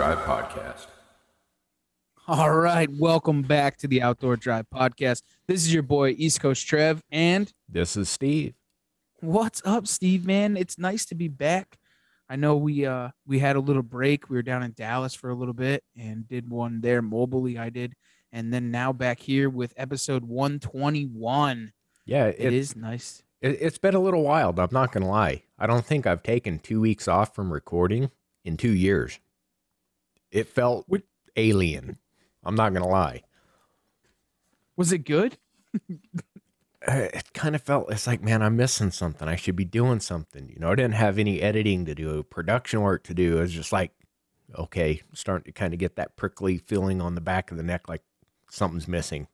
Drive Podcast. All right, welcome back to the Outdoor Drive podcast. This is your boy East Coast Trev, and This is Steve. what's up, Steve? Man, it's nice to be back. I know we uh we had a little break. We were down in Dallas for a little bit and did one there mobily. I did, and then now back here with episode one twenty one. Yeah, It it is nice. It, it's been a little wild. I'm not gonna lie. I don't think I've taken two weeks off from recording in two years. It felt What- alien. I'm not gonna lie. Was it good? Uh, It kind of felt it's like, man, I'm missing something. I should be doing something. You know, I didn't have any editing to do, production work to do. It was just like, okay, starting to kind of get that prickly feeling on the back of the neck, like something's missing.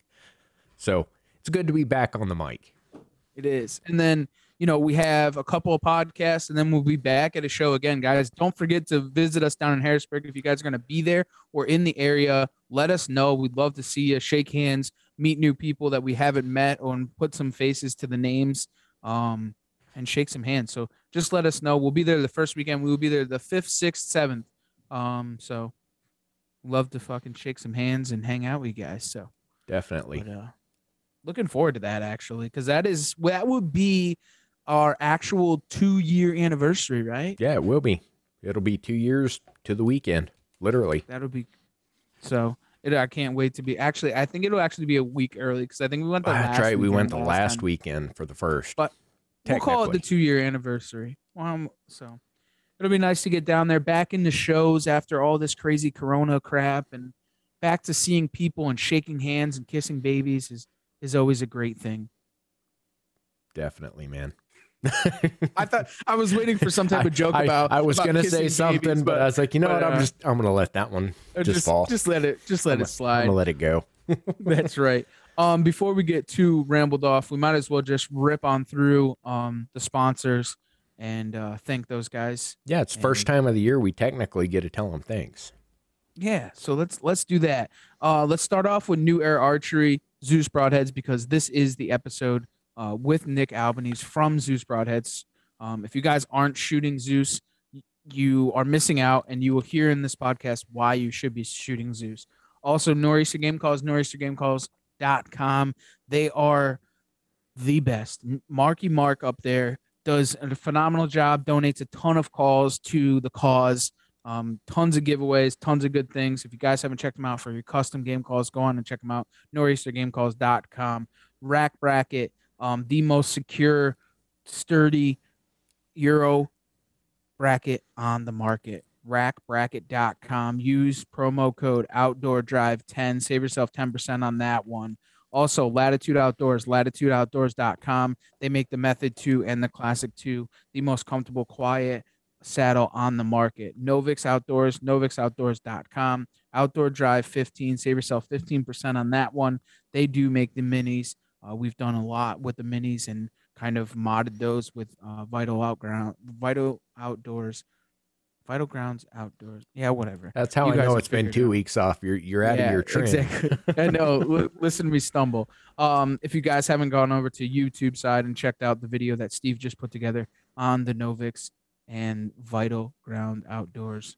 So it's good to be back on the mic. It is. And then, you know, we have a couple of podcasts and then we'll be back at a show again, guys. Don't forget to visit us down in Harrisburg. If you guys are going to be there or in the area, let us know. We'd love to see you shake hands, meet new people that we haven't met, or put some faces to the names um, and shake some hands. So just let us know. We'll be there the first weekend. We will be there the 5th, 6th, 7th. Um, so love to fucking shake some hands and hang out with you guys. So. Definitely. But, uh, looking forward to that actually, because that is that would be our actual two year anniversary, right? Yeah, it will be. It'll be two years to the weekend, literally. That'll be so. It, I can't wait to be. Actually, I think it'll actually be a week early because I think we went the That's last. right. We weekend went the last time. weekend for the first. But We'll call it the two year anniversary. Um, so it'll be nice to get down there, back in the shows after all this crazy Corona crap, and back to seeing people and shaking hands and kissing babies is is always a great thing. Definitely, man. I thought I was waiting for some type of joke I, about. I was about gonna say something, babies, but, I was like, you know but, what? I'm uh, just I'm gonna let that one uh, just, just fall. Just let it. Just let I'm it gonna- I'm slide. gonna let it go. That's right. Um, before we get too rambled off, we might as well just rip on through um the sponsors and uh, thank those guys. Yeah, it's first time of the year we technically get to tell them thanks. Yeah, so let's let's do that. Uh, let's start off with New Era Archery, Zeus Broadheads, because this is the episode uh, with Nick Albanese from Zeus Broadheads. Um, if you guys aren't shooting Zeus, you are missing out, and you will hear in this podcast why you should be shooting Zeus. Also, Nor'easter Game Calls, nor'eastergamecalls.com. They are the best. Marky Mark up there does a phenomenal job, donates a ton of calls to the cause. Um, tons of giveaways, tons of good things. If you guys haven't checked them out for your custom game calls, go on and check them out. Nor'eastergamecalls.com. Rack Bracket, um, the most secure, sturdy Euro bracket on the market. Rackbracket.com. Use promo code Outdoor Drive 10. Save yourself 10% on that one. Also, Latitude Outdoors, latitudeoutdoors.com. They make the Method 2 and the Classic 2 the most comfortable, quiet saddle on the market. Novix Outdoors, novixoutdoors.com. Outdoor Drive 15. Save yourself 15% on that one. They do make the minis. Uh, we've done a lot with the minis and kind of modded those with uh, Vital Outground, Vital Outdoors Vital Grounds Outdoors. Yeah, whatever. That's how You I know it's been two out. weeks off. You're you're out of your trend. Exactly. I know. L- listen to me stumble. Um, if you guys haven't gone over to YouTube side and checked out the video that Steve just put together on the Novix and Vital Ground Outdoors,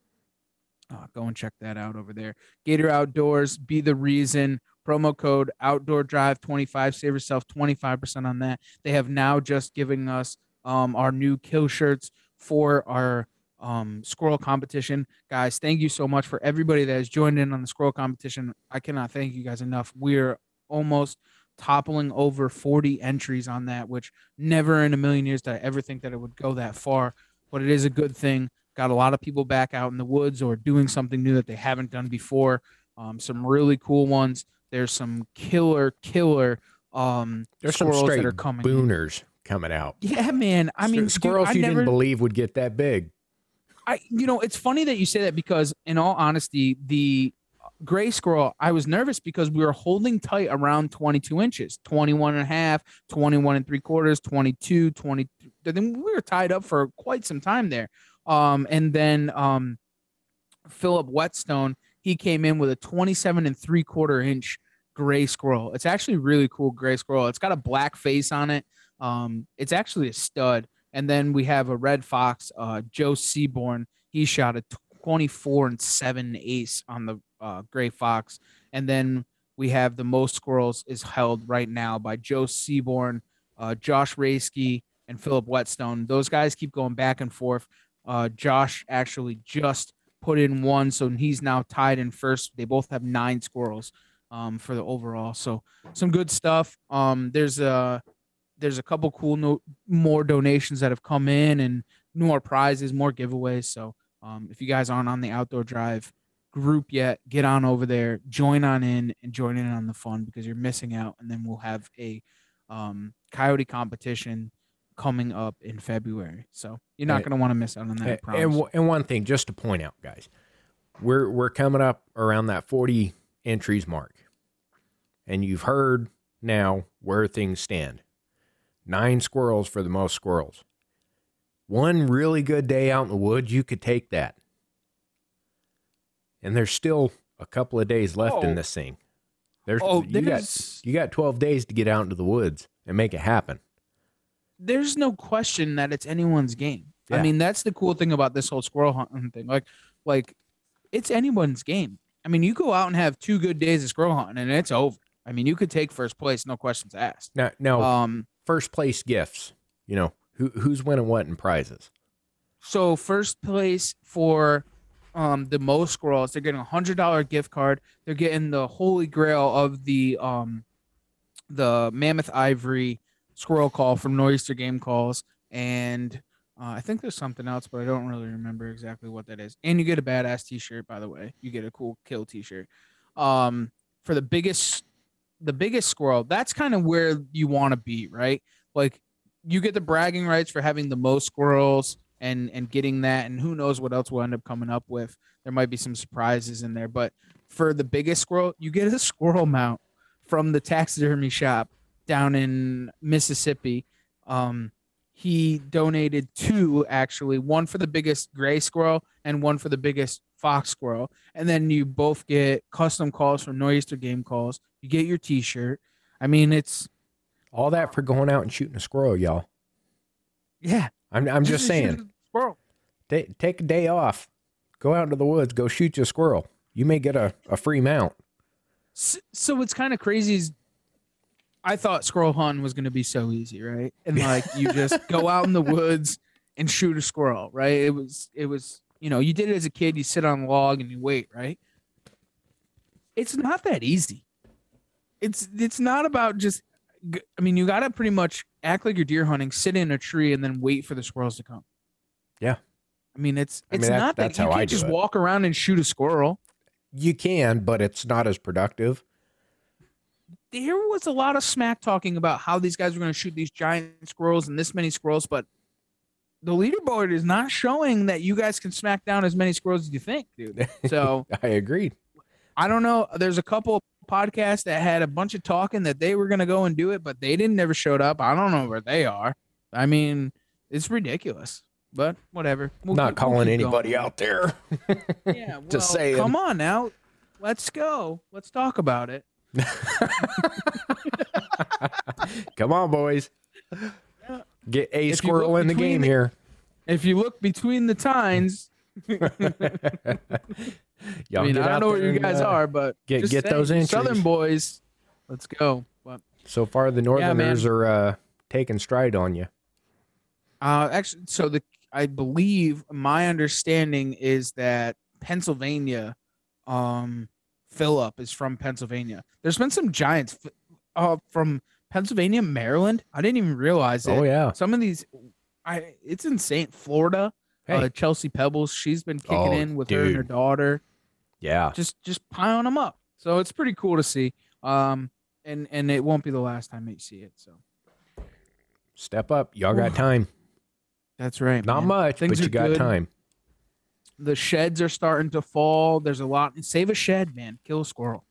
uh, go and check that out over there. Gator Outdoors, be the reason. Promo code Outdoor Drive 25. Save yourself 25% on that. They have now just given us um, our new kill shirts for our um, squirrel competition. Guys, thank you so much for everybody that has joined in on the squirrel competition. I cannot thank you guys enough. We're almost toppling over 40 entries on that, which never in a million years did I ever think that it would go that far. But it is a good thing. Got a lot of people back out in the woods or doing something new that they haven't done before. Um, some really cool ones. There's some killer, killer um, There's some squirrels straight that are coming. booners coming out. Yeah, man. I mean, dude, squirrels I you never, didn't believe would get that big. I you know it's funny that you say that because in all honesty the gray squirrel I was nervous because we were holding tight around 22 inches 21 and a half 21 and three quarters 22 20 then we were tied up for quite some time there um and then um Philip Whetstone he came in with a 27 and three quarter inch gray squirrel it's actually really cool gray squirrel it's got a black face on it um it's actually a stud and then we have a red fox, uh, Joe Seaborn. He shot a 24 and 7 ace on the uh, gray fox. And then we have the most squirrels is held right now by Joe Seaborn, uh, Josh Raisky, and Philip Whetstone. Those guys keep going back and forth. Uh, Josh actually just put in one, so he's now tied in first. They both have nine squirrels um, for the overall. So some good stuff. Um, there's a there's a couple cool no, more donations that have come in and more prizes, more giveaways. So um, if you guys aren't on the outdoor drive group yet, get on over there, join on in, and join in on the fun because you're missing out. And then we'll have a um, coyote competition coming up in February. So you're not going to want to miss out on that. And, and w- and one thing, just to point out, guys, we're we're coming up around that 40 entries mark, and you've heard now where things stand. Nine squirrels for the most squirrels. One really good day out in the woods, you could take that. And there's still a couple of days left Oh. in this thing. There's oh, you got you got 12 days to get out into the woods and make it happen. There's no question that it's anyone's game. I mean, that's the cool thing about this whole squirrel hunting thing. Like, like it's anyone's game. I mean, you go out and have two good days of squirrel hunting, and it's over. I mean, you could take first place, no questions asked. Now, now Um, first place gifts. You know who who's winning what in prizes. so first place for um the most squirrels, they're getting a hundred dollar gift card. They're getting the holy grail of the um the mammoth ivory squirrel call from Nor'easter Game Calls, and uh, I think there's something else, but I don't really remember exactly what that is. And you get a badass T-shirt, by the way. You get a cool kill T-shirt. Um, for the biggest, the biggest squirrel, that's kind of where you want to be, right? Like you get the bragging rights for having the most squirrels and and getting that, and who knows what else we'll end up coming up with. There might be some surprises in there, but for the biggest squirrel, you get a squirrel mount from the taxidermy shop down in Mississippi. Um, he donated two actually, one for the biggest gray squirrel and one for the biggest fox squirrel. And then you both get custom calls from Nor'easter Game Calls. You get your T-shirt. I mean, it's All that for going out and shooting a squirrel, y'all. yeah. I'm I'm just shoot saying, Squirrel. ta- take a day off, go out into the woods, go shoot your squirrel. You may get a, a free mount. So, so what's kind of crazy is I thought squirrel hunting was going to be so easy, right? And like you just go out in the woods and shoot a squirrel, right? It was it was you know you did it as a kid. You sit on a log and you wait, right? It's not that easy. It's it's not about just. I mean, you got to pretty much act like you're deer hunting, sit in a tree, and then wait for the squirrels to come. Yeah. I mean, it's I mean, it's that- not that you can't just it. walk around and shoot a squirrel. You can, but it's not as productive. There was a lot of smack talking about how these guys were going to shoot these giant squirrels and this many squirrels, but the leaderboard is not showing that you guys can smack down as many squirrels as you think, dude. So I agree. I don't know. There's a couple podcasts that had a bunch of talking that they were going to go and do it, but they didn't never showed up. I don't know where they are. I mean, it's ridiculous. but whatever. We'll Not keep- we'll calling anybody going. out there. Yeah, well, Just saying. Come on now, let's go. Let's talk about it. Come on, boys. Get a If you squirrel look in the between game the- here. If you look between the tines, Y'all I mean, get I don't know where there you and, guys uh, are, but get- just get saying, those entries. Southern boys. Let's go. But So far, the Northerners are uh, taking stride on you. Uh, actually, so the I believe my understanding is that Pennsylvania, um, Philip is from Pennsylvania. There's been some giants, uh, from Pennsylvania, Maryland. I didn't even realize it. Oh yeah. Some of these, I it's insane. Florida, Hey. uh, Chelsea Pebbles, she's been kicking Oh, in with her and her daughter, Yeah. just just piling them up. So it's pretty cool to see. Um, and and it won't be the last time you see it. So Step up. Y'all got time. that's right. Not man. much, Things but you got good. time. The sheds are starting to fall. There's a lot. Save a shed, man. Kill a squirrel.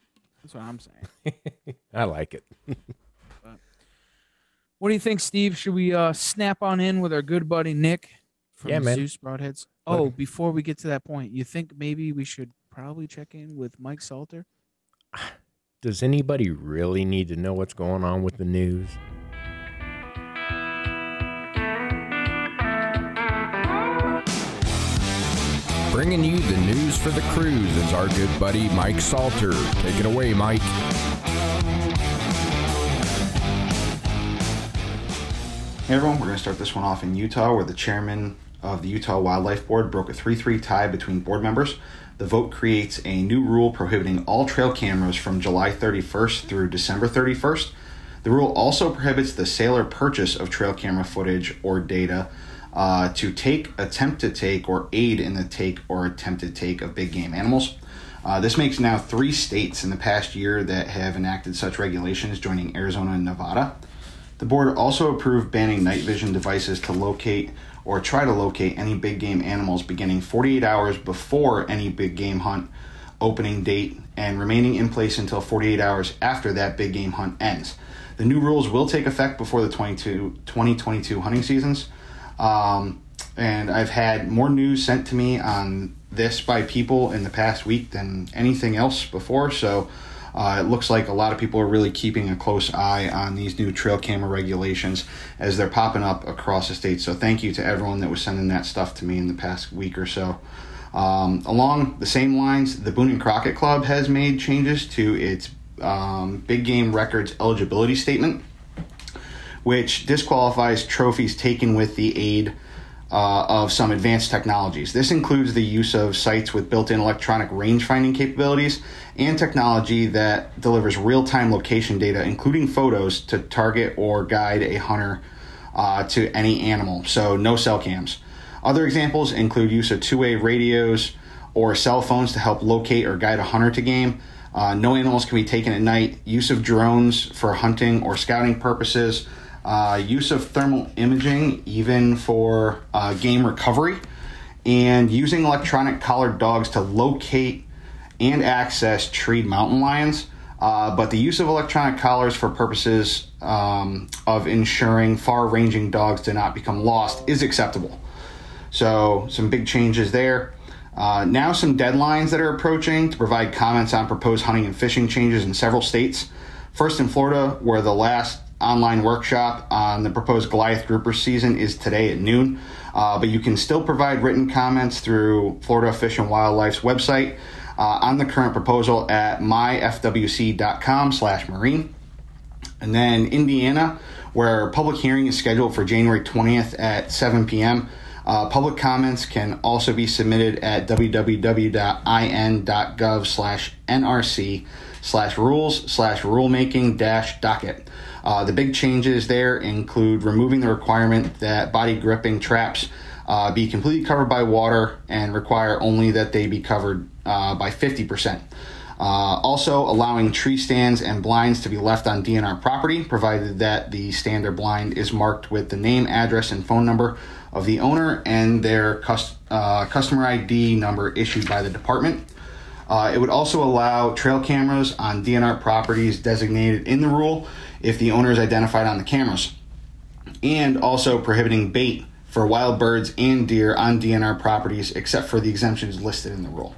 That's what I'm saying. I like it. What do you think, Steve? Should we uh, snap on in with our good buddy Nick from Yeah. Zeus Broadheads? Oh, him- before we get to that point, you think maybe we should probably check in with Mike Salter? Does anybody really need to know what's going on with the news? Bringing you the news for the cruise is our good buddy Mike Salter. Take it away, Mike. Hey everyone, we're going to start this one off in Utah, where the chairman of the Utah Wildlife Board broke a 3 3 tie between board members. The vote creates a new rule prohibiting all trail cameras from July 31st through December 31st. The rule also prohibits the sale or purchase of trail camera footage or data uh, to take, attempt to take, or aid in the take or attempt to take of big game animals. Uh, this makes now three states in the past year that have enacted such regulations, joining Arizona and Nevada. The board also approved banning night vision devices to locate or try to locate any big game animals beginning 48 hours before any big game hunt opening date and remaining in place until 48 hours after that big game hunt ends. The new rules will take effect before the 22, 2022 hunting seasons. Um, and I've had more news sent to me on this by people in the past week than anything else before. So uh, it looks like a lot of people are really keeping a close eye on these new trail camera regulations as they're popping up across the state. So thank you to everyone that was sending that stuff to me in the past week or so. Um, along the same lines, the Boone and Crockett Club has made changes to its um, big game records eligibility statement which disqualifies trophies taken with the aid uh, of some advanced technologies. This includes the use of sights with built in electronic range finding capabilities and technology that delivers real time location data, including photos, to target or guide a hunter uh, to any animal. So, no cell cams. Other examples include use of two way radios or cell phones to help locate or guide a hunter to game. Uh, no animals can be taken at night. Use of drones for hunting or scouting purposes. Uh, use of thermal imaging, even for uh, game recovery. And using electronic collared dogs to locate and access treed mountain lions. Uh, but the use of electronic collars for purposes um, of ensuring far ranging dogs do not become lost is acceptable. So, some big changes there. Uh, now, some deadlines that are approaching to provide comments on proposed hunting and fishing changes in several states. First, in Florida, where the last online workshop on the proposed Goliath grouper season is today at noon. Uh, but you can still provide written comments through Florida Fish and Wildlife's website uh, on the current proposal at myfwc.com slash marine. And then Indiana, where public hearing is scheduled for January 20th at 7 p.m. Uh, public comments can also be submitted at www.in.gov slash nrc slash rules slash rulemaking dash docket. Uh, the big changes there include removing the requirement that body gripping traps uh, be completely covered by water and require only that they be covered uh, by 50%. Uh, also, allowing tree stands and blinds to be left on DNR property, provided that the stand or blind is marked with the name, address, and phone number of the owner and their cus- uh, customer ID number issued by the department. Uh, it would also allow trail cameras on DNR properties designated in the rule if the owner is identified on the cameras, and also prohibiting bait for wild birds and deer on DNR properties, except for the exemptions listed in the rule.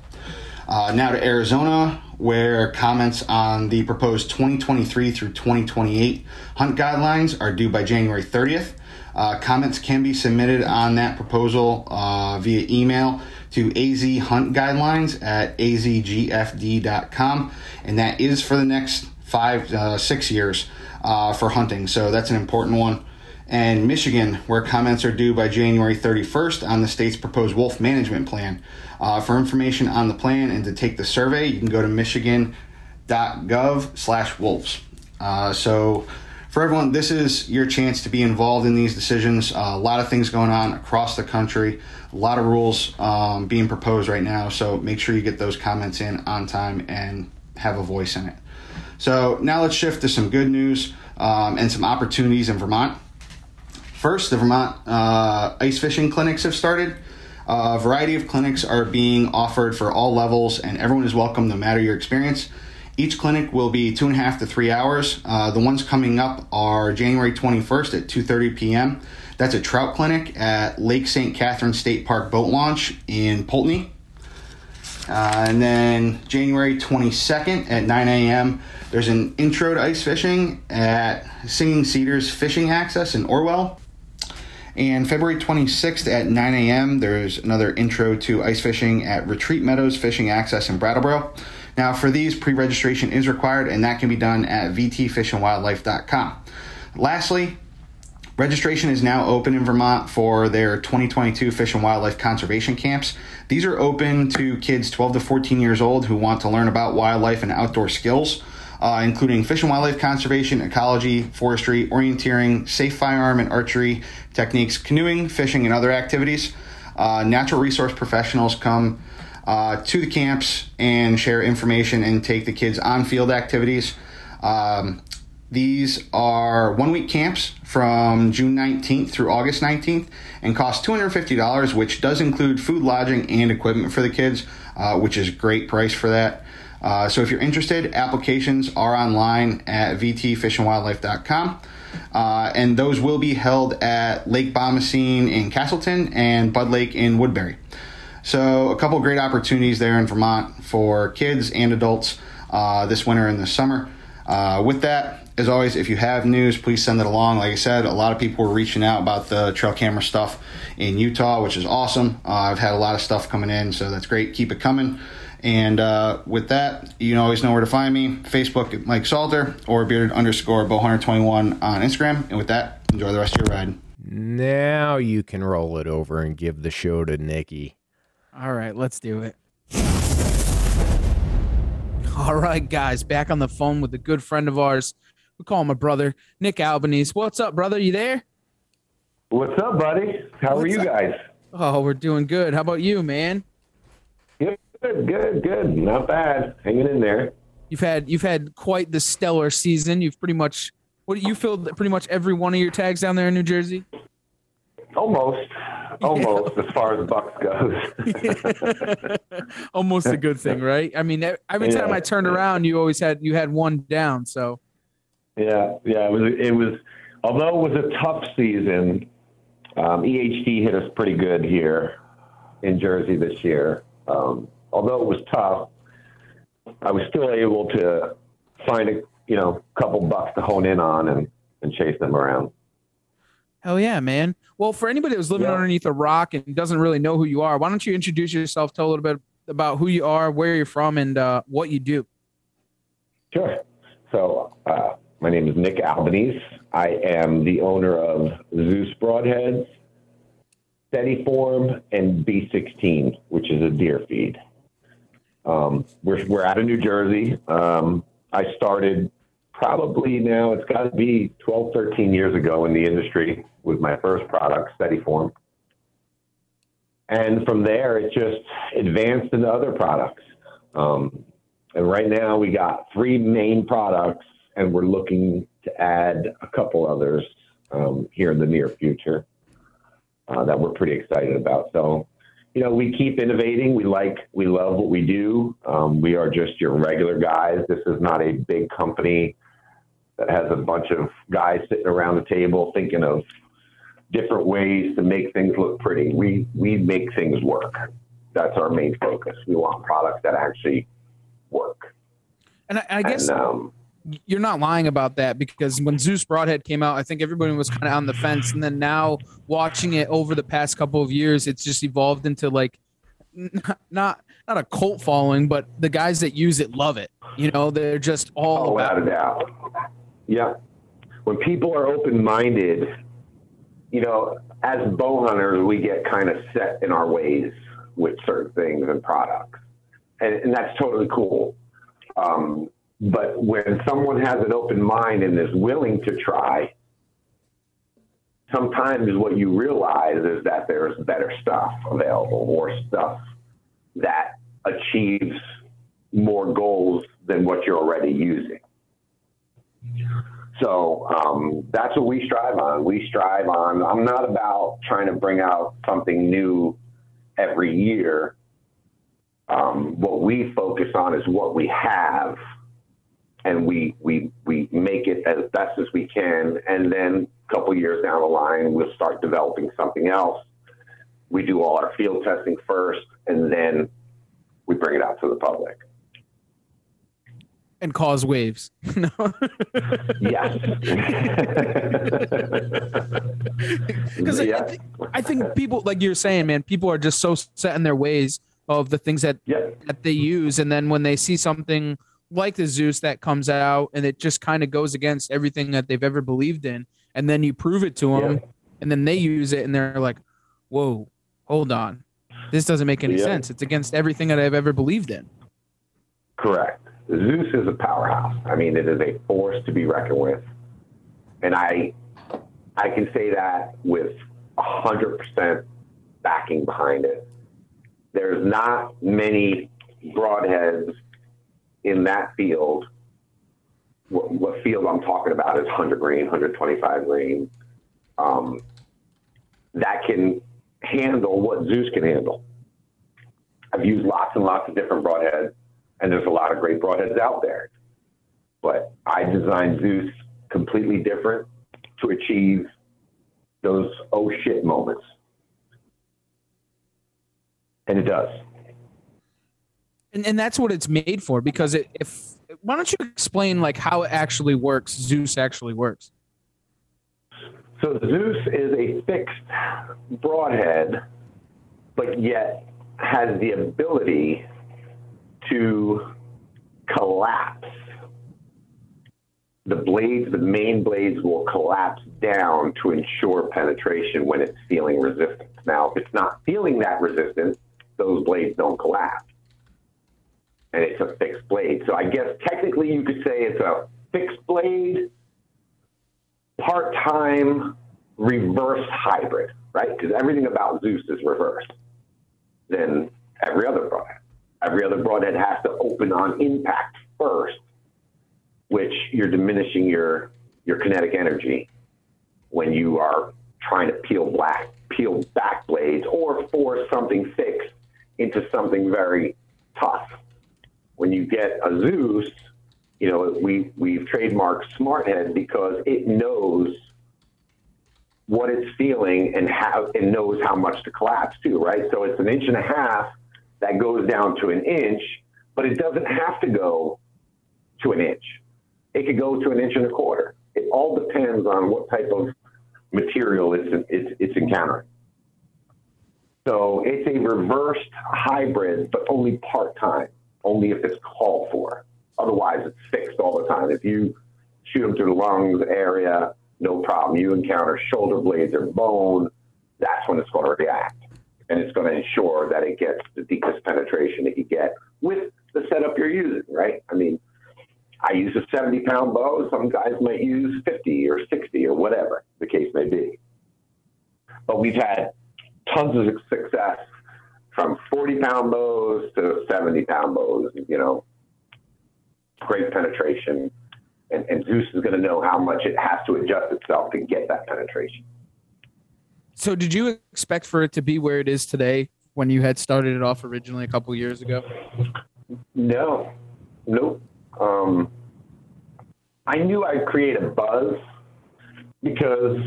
Uh, now to Arizona, where comments on the proposed 2023 through 2028 hunt guidelines are due by January 30th. Uh, comments can be submitted on that proposal uh, via email to AZ Hunt Guidelines at azgfd.com, and that is for the next five, uh, six years uh, for hunting. So that's an important one. And Michigan, where comments are due by January 31st on the state's proposed wolf management plan. Uh, for information on the plan and to take the survey, you can go to michigan.gov slash wolves. Uh, so for everyone, this is your chance to be involved in these decisions. Uh, a lot of things going on across the country, a lot of rules um, being proposed right now. So make sure you get those comments in on time and have a voice in it. So now let's shift to some good news um, and some opportunities in Vermont. First, the Vermont uh, ice fishing clinics have started. Uh, a variety of clinics are being offered for all levels, and everyone is welcome no matter your experience. Each clinic will be two and a half to three hours. Uh, the ones coming up are January 21st at 2:30 p.m. That's a trout clinic at Lake St. Catherine State Park Boat Launch in Poultney. Uh, and then January 22nd at 9 a.m., there's an intro to ice fishing at Singing Cedars Fishing Access in Orwell. And February 26th at 9 a.m., there's another intro to ice fishing at Retreat Meadows Fishing Access in Brattleboro. Now, for these, pre registration is required, and that can be done at vtfishandwildlife.com. Lastly, registration is now open in Vermont for their 2022 Fish and Wildlife Conservation Camps. These are open to kids 12 to 14 years old who want to learn about wildlife and outdoor skills uh, including fish and wildlife conservation, ecology, forestry, orienteering, safe firearm and archery techniques, canoeing, fishing, and other activities. Uh, natural resource professionals come uh, to the camps and share information and take the kids on field activities. Um, these are one week camps from June 19th through August 19th and cost $250, which does include food, lodging, and equipment for the kids, uh, which is great price for that. Uh, so if you're interested, applications are online at vtfishandwildlife.com. Uh, and those will be held at Lake Bomoseen in Castleton and Buck Lake in Woodbury. So a couple great opportunities there in Vermont for kids and adults uh, this winter and this summer. Uh, with that, as always, if you have news, please send it along. Like I said, a lot of people were reaching out about the trail camera stuff in Utah, which is awesome. Uh, I've had a lot of stuff coming in, so that's great. Keep it coming. And uh, with that, you always know where to find me Facebook Mike Salter or bearded underscore bowhunter21 on Instagram. And with that, enjoy the rest of your ride. Now you can roll it over and give the show to Nikki. All right, let's do it. All right, guys, back on the phone with a good friend of ours. We call him a brother, Nick Albanese. What's up, brother? You there? What's up, buddy? How What's are you up? guys? Oh, we're doing good. How about you, man? Good, good, good. Not bad. Hanging in there. You've had you've had quite the stellar season. You've pretty much what you filled pretty much every one of your tags down there in New Jersey. Almost. Almost as far as Bucks goes. Almost a good thing, right? I mean, every time Yeah. I turned around, you always had you had one down. So yeah, yeah. It was. It was. Although it was a tough season, um, EHD hit us pretty good here in Jersey this year. Um, although it was tough, I was still able to find a you know couple bucks to hone in on and and chase them around. hell yeah, man. Well, for anybody that was living Yeah. underneath a rock and doesn't really know who you are, why don't you introduce yourself? Tell a little bit about who you are, where you're from, and uh, what you do. Sure. So, uh, my name is Nick Albanese. I am the owner of Zeus Broadheads, Steady Form, and B16, which is a deer feed. Um, we're, we're out of New Jersey. Um, I started probably now, it's got to be 12, 13 years ago in the industry with my first product, Steady Form. And from there, it just advanced into other products. Um, and right now we got three main products, and we're looking to add a couple others um, here in the near future uh, that we're pretty excited about. So, you know, we keep innovating. We like, we love what we do. Um, we are just your regular guys. This is not a big company that has a bunch of guys sitting around the table thinking of different ways to make things look pretty. We we make things work. That's our main focus. We want products that actually work. And I, I guess And, um, you're not lying about that because when Zeus Broadhead came out, I think everybody was kind of on the fence, and then now watching it over the past couple of years, it's just evolved into like not not, a cult following, but the guys that use it love it. You know, they're just all Oh, about a doubt. Yeah. When people are open minded, you know, as bow hunters, we get kind of set in our ways with certain things and products. And, and that's totally cool. Um, but when someone has an open mind and is willing to try, sometimes what you realize is that there's better stuff available, more stuff that achieves more goals than what you're already using. So um, that's what we strive on. We strive on. I'm not about trying to bring out something new every year. Um, what we focus on is what we have, and we we we make it as best as we can. And then a couple years down the line, we'll start developing something else. We do all our field testing first, and then we bring it out to the public. and cause waves. No. Yes. Because I, Yeah. think, I think people, like you're saying, man, people are just so set in their ways of the things that Yeah. that they use, and then when they see something like the Zeus that comes out, and it just kind of goes against everything that they've ever believed in, and then you prove it to them, Yeah. and then they use it, and they're like, "Whoa, hold on, this doesn't make any Yeah. sense. It's against everything that I've ever believed in." Correct. Zeus is a powerhouse. I mean, it is a force to be reckoned with, and I, I can say that with hundred percent backing behind it. There's not many broadheads in that field. What, what field I'm talking about is 100 grain, 125 grain, um, that can handle what Zeus can handle. I've used lots and lots of different broadheads and there's a lot of great broadheads out there. But I designed Zeus completely different to achieve those oh shit moments. And it does. And, and that's what it's made for because it, if why don't you explain like how it actually works zeus actually works So Zeus is a fixed broadhead, but yet has the ability to collapse. The blades, the main blades will collapse down to ensure penetration when it's feeling resistance. Now, if it's not feeling that resistance, those blades don't collapse. And it's a fixed blade. So I guess technically you could say it's a fixed blade part-time reverse hybrid, right? Because everything about Zeus is reversed than every other broadhead. Every other broadhead has to open on impact first, which you're diminishing your your kinetic energy when you are trying to peel black peel back blades or force something fixed into something very tough. When you get a Zeus, you know, we we've trademarked SmartHead because it knows what it's feeling and how and knows how much to collapse too, right? So it's an inch and a half that goes down to an inch, but it doesn't have to go to an inch. It could go to an inch and a quarter. It all depends on what type of material it's it's, it's encountering. So it's a reversed hybrid, but only part time, only if it's called for. Otherwise, it's fixed all the time. If you shoot them through the lungs area, no problem. You encounter shoulder blades or bone, that's when it's going to react. And it's going to ensure that it gets the deepest penetration that you get with the setup you're using, right? I mean, I use a 70 pound bow. Some guys might use 50 or 60 or whatever the case may be. But we've had tons of success from 40 pound bows to 70 pound bows, you know, great penetration. And, and Zeus is going to know how much it has to adjust itself to get that penetration. so did you expect for it to be where it is today when you had started it off originally a couple years ago No, nope. Um, I knew I'd create a buzz because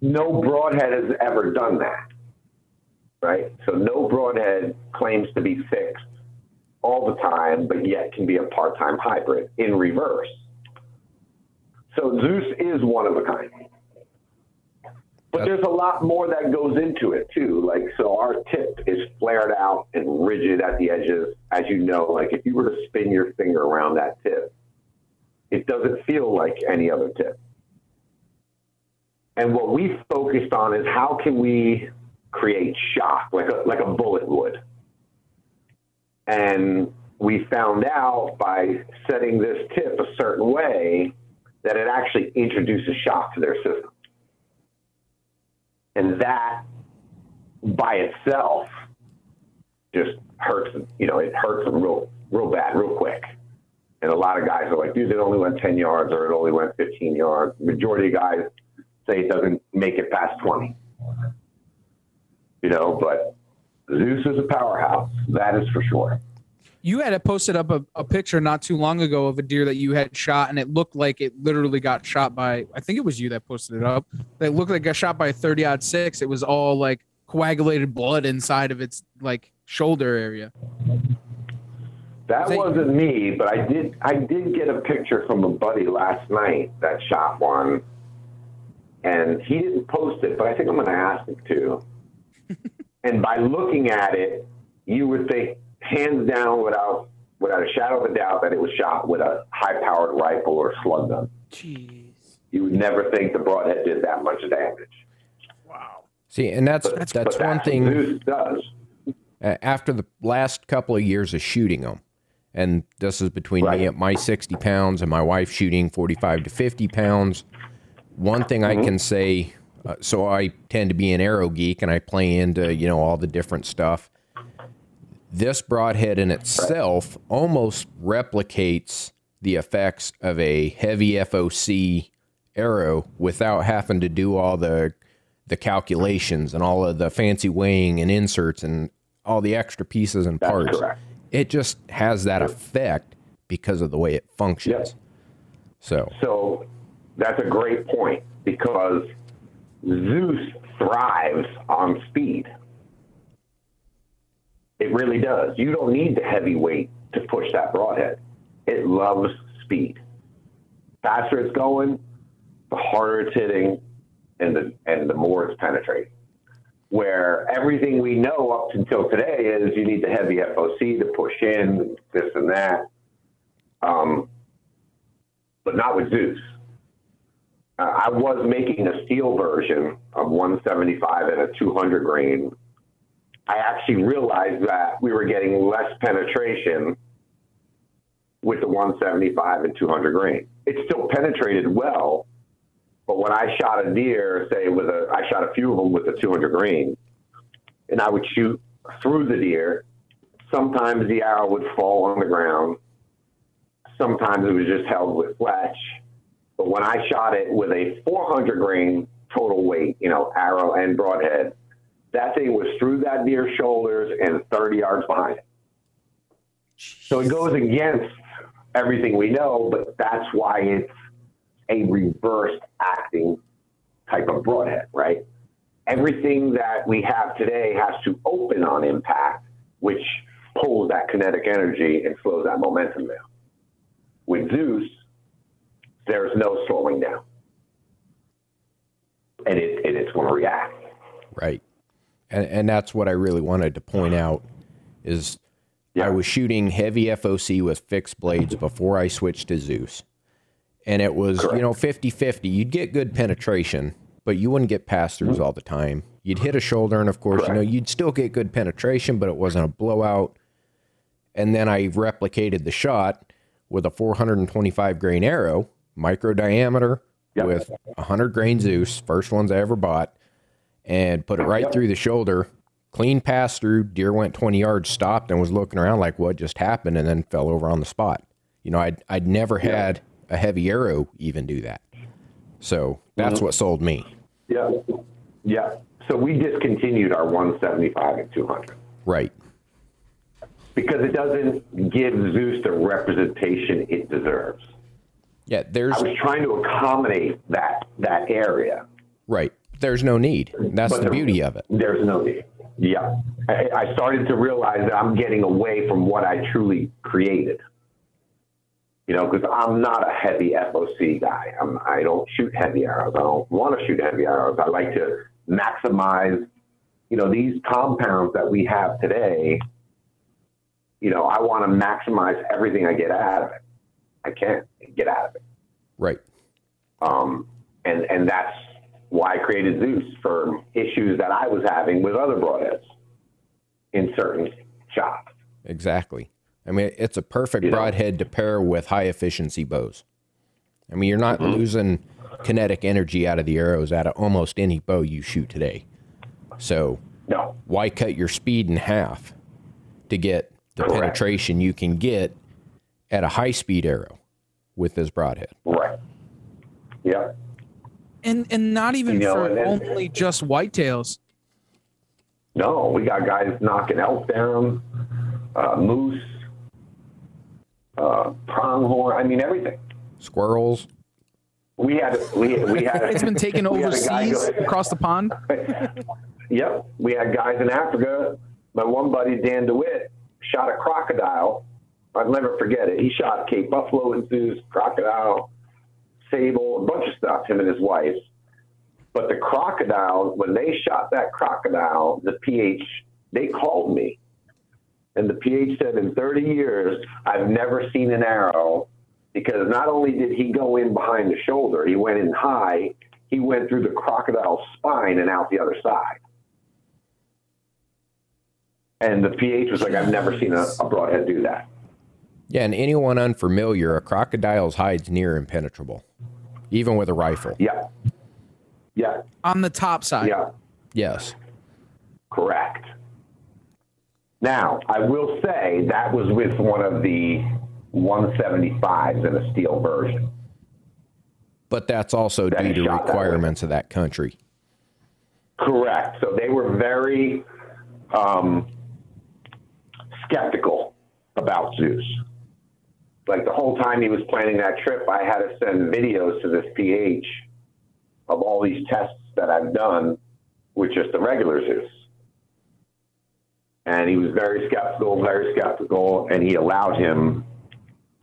no broadhead has ever done that, right? So no broadhead claims to be fixed all the time, but yet can be a part-time hybrid in reverse. So Zeus is one of a kind. But there's a lot more that goes into it too. Like, so our tip is flared out and rigid at the edges. As you know, like if you were to spin your finger around that tip, it doesn't feel like any other tip. And what we focused on is how can we create shock like a, like a bullet would. And we found out by setting this tip a certain way that it actually introduces shock to their system. And that by itself just hurts, them. you know, it hurts them real, real bad, real quick. And a lot of guys are like, dude, it only went 10 yards or it only went 15 yards. Majority of guys say it doesn't make it past 20. You know, but Zeus is a powerhouse. That is for sure. You had posted up a, a picture not too long ago of a deer that you had shot, and it looked like it literally got shot by. I think it was you that posted it up. That looked like it got shot by a thirty aught six. It was all like coagulated blood inside of its like shoulder area. That wasn't me, but I did. I did get a picture from a buddy last night that shot one, and he didn't post it, but I think I'm going to ask him to. And by looking at it, you would think hands down without without a shadow of a doubt that it was shot with a high powered rifle or slug gun. Jeez. You would never think the broadhead did that much damage. Wow. See, and that's But- that's, but one what thing. Does. after the last couple of years of shooting them, and this is between me at my 60 pounds and my wife shooting 45 to 50 pounds. One thing I mm-hmm. can say, uh, so I tend to be an arrow geek and I play into, you know, all the different stuff. This broadhead in itself almost replicates the effects of a heavy FOC arrow without having to do all the the calculations and all of the fancy weighing and inserts and all the extra pieces and That's parts. correct. It just has that effect because of the way it functions. Yep. So So that's a great point because Zeus thrives on speed. It really does. You don't need the heavy weight to push that broadhead. It loves speed. Faster it's going, the harder it's hitting, and the and the more it's penetrating. Where everything we know up until today is you need the heavy FOC to push in, this and that. Um, but not with Zeus. I was making a steel version of 175 and a 200 grain. I actually realized that we were getting less penetration with the 175 and 200 grain. It still penetrated well, but when I shot a deer, say with a, I shot a few of them with the 200 grain, and I would shoot through the deer. Sometimes the arrow would fall on the ground. Sometimes it was just held with fletch. But when I shot it with a 400 grain total weight, you know, arrow and broadhead, that thing was through that deer's shoulders and 30 yards behind it. So it goes against everything we know, but that's why it's a reversed acting type of broadhead, right? Everything that we have today has to open on impact, which pulls that kinetic energy and slows that momentum down. With Zeus, there's no slowing down. And, it, and it's going to react. Right. And, and that's what I really wanted to point out is I was shooting heavy FOC with fixed blades before I switched to Zeus. And it was, you know, 50 50. You'd get good penetration, but you wouldn't get pass throughs mm-hmm. all the time. You'd hit a shoulder, and of course, you know, you'd still get good penetration, but it wasn't a blowout. And then I replicated the shot with a 425 grain arrow, micro diameter, with 100 grain Zeus, first ones I ever bought, and put it right through the shoulder. Clean pass through. Deer went 20 yards, stopped, and was looking around like what just happened, and then fell over on the spot. You know, I'd, I'd never had a heavy arrow even do that. So that's Mhm. what sold me. Yeah. Yeah. So we discontinued our 175 and 200 Right. because it doesn't give Zeus the representation it deserves. Yeah, there's I was trying to accommodate that that area. Right. there's no need. That's But the beauty of it. There's no need. Yeah. I, I started to realize that I'm getting away from what I truly created. You know, because I'm not a heavy FOC guy. I'm, I don't shoot heavy arrows. I don't want to shoot heavy arrows. I like to maximize, you know, these compounds that we have today. You know, I want to maximize everything I get out of it. I can't get out of it. Right. Um, and, and that's why I created Zeus for issues that I was having with other broadheads in certain shops. Exactly. I mean, it's a perfect You know? broadhead to pair with high efficiency bows. I mean, you're not losing kinetic energy out of the arrows out of almost any bow you shoot today. So No, why cut your speed in half to get the Correct. penetration you can get at a high speed arrow with this broadhead? right. Yeah. And and not even You know, for then- only just whitetails. No, we got guys knocking elk down, uh, moose, uh, pronghorn. I mean, everything. Squirrels. We had, we, we had, It's been taken we had a guy overseas go- across the pond. Yep, we had guys in Africa. My one buddy Dan DeWitt shot a crocodile. I'll never forget it. He shot Cape Buffalo and Zeus, crocodile, sable, a bunch of stuff. Him and his wife. But the crocodile, when they shot that crocodile, the PH, they called me, and the PH said, "In 30 years, I've never seen an arrow." Because not only did he go in behind the shoulder, he went in high, he went through the crocodile's spine and out the other side. And the PH was like, I've never seen a, a broadhead do that. Yeah, and anyone unfamiliar, a crocodile's hide's near impenetrable, even with a rifle. Yeah. Yeah. On the top side. Yeah. Yes. Correct. Now, I will say that was with one of the 175s in a steel version. But that's also That due to shot requirements of that country. Correct. So they were very um, skeptical about Zeus. Like the whole time he was planning that trip, I had to send videos to this PH of all these tests that I've done with just the regular Zeus. And he was very skeptical, very skeptical, and he allowed him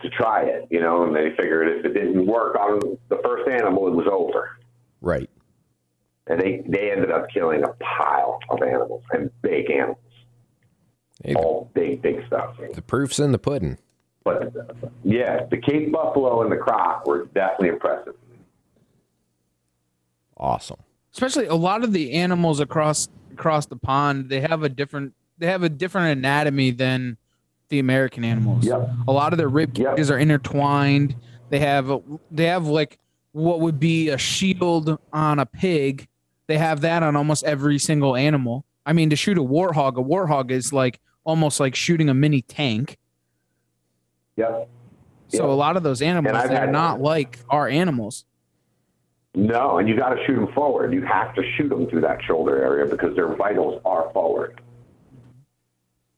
to try it, you know, and they figured if it didn't work on the first animal, it was over Right. and they they ended up killing a pile of animals and big animals, Hey, all big big stuff. the proof's in the pudding. But yeah, the Cape Buffalo and the Croc were definitely impressive. Awesome. Especially a lot of the animals across across the pond, they have a different they have a different anatomy than the American animals. Yep. A lot of their rib Yep. cages are intertwined. They have they have like what would be a shield on a pig. They have that on almost every single animal. I mean, to shoot a warthog, a warthog is like almost like shooting a mini tank. Yep. So Yeah. a lot of those animals, they're had- not like our animals. No, and you got to shoot them forward. You have to shoot them through that shoulder area because their vitals are forward.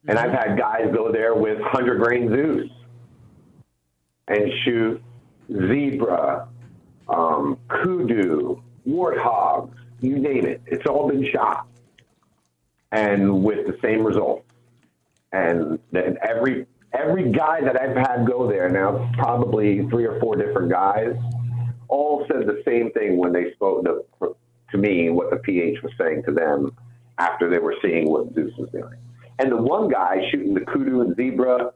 And I've had guys go there with 100 grain Zeus and shoot zebra, um, kudu, warthogs, you name it. It's all been shot. And with the same result. And then every every guy that I've had go there now, probably three or four different guys, all said the same thing when they spoke to, to me what the PH was saying to them after they were seeing what Zeus was doing. And the one guy shooting the kudu and zebra,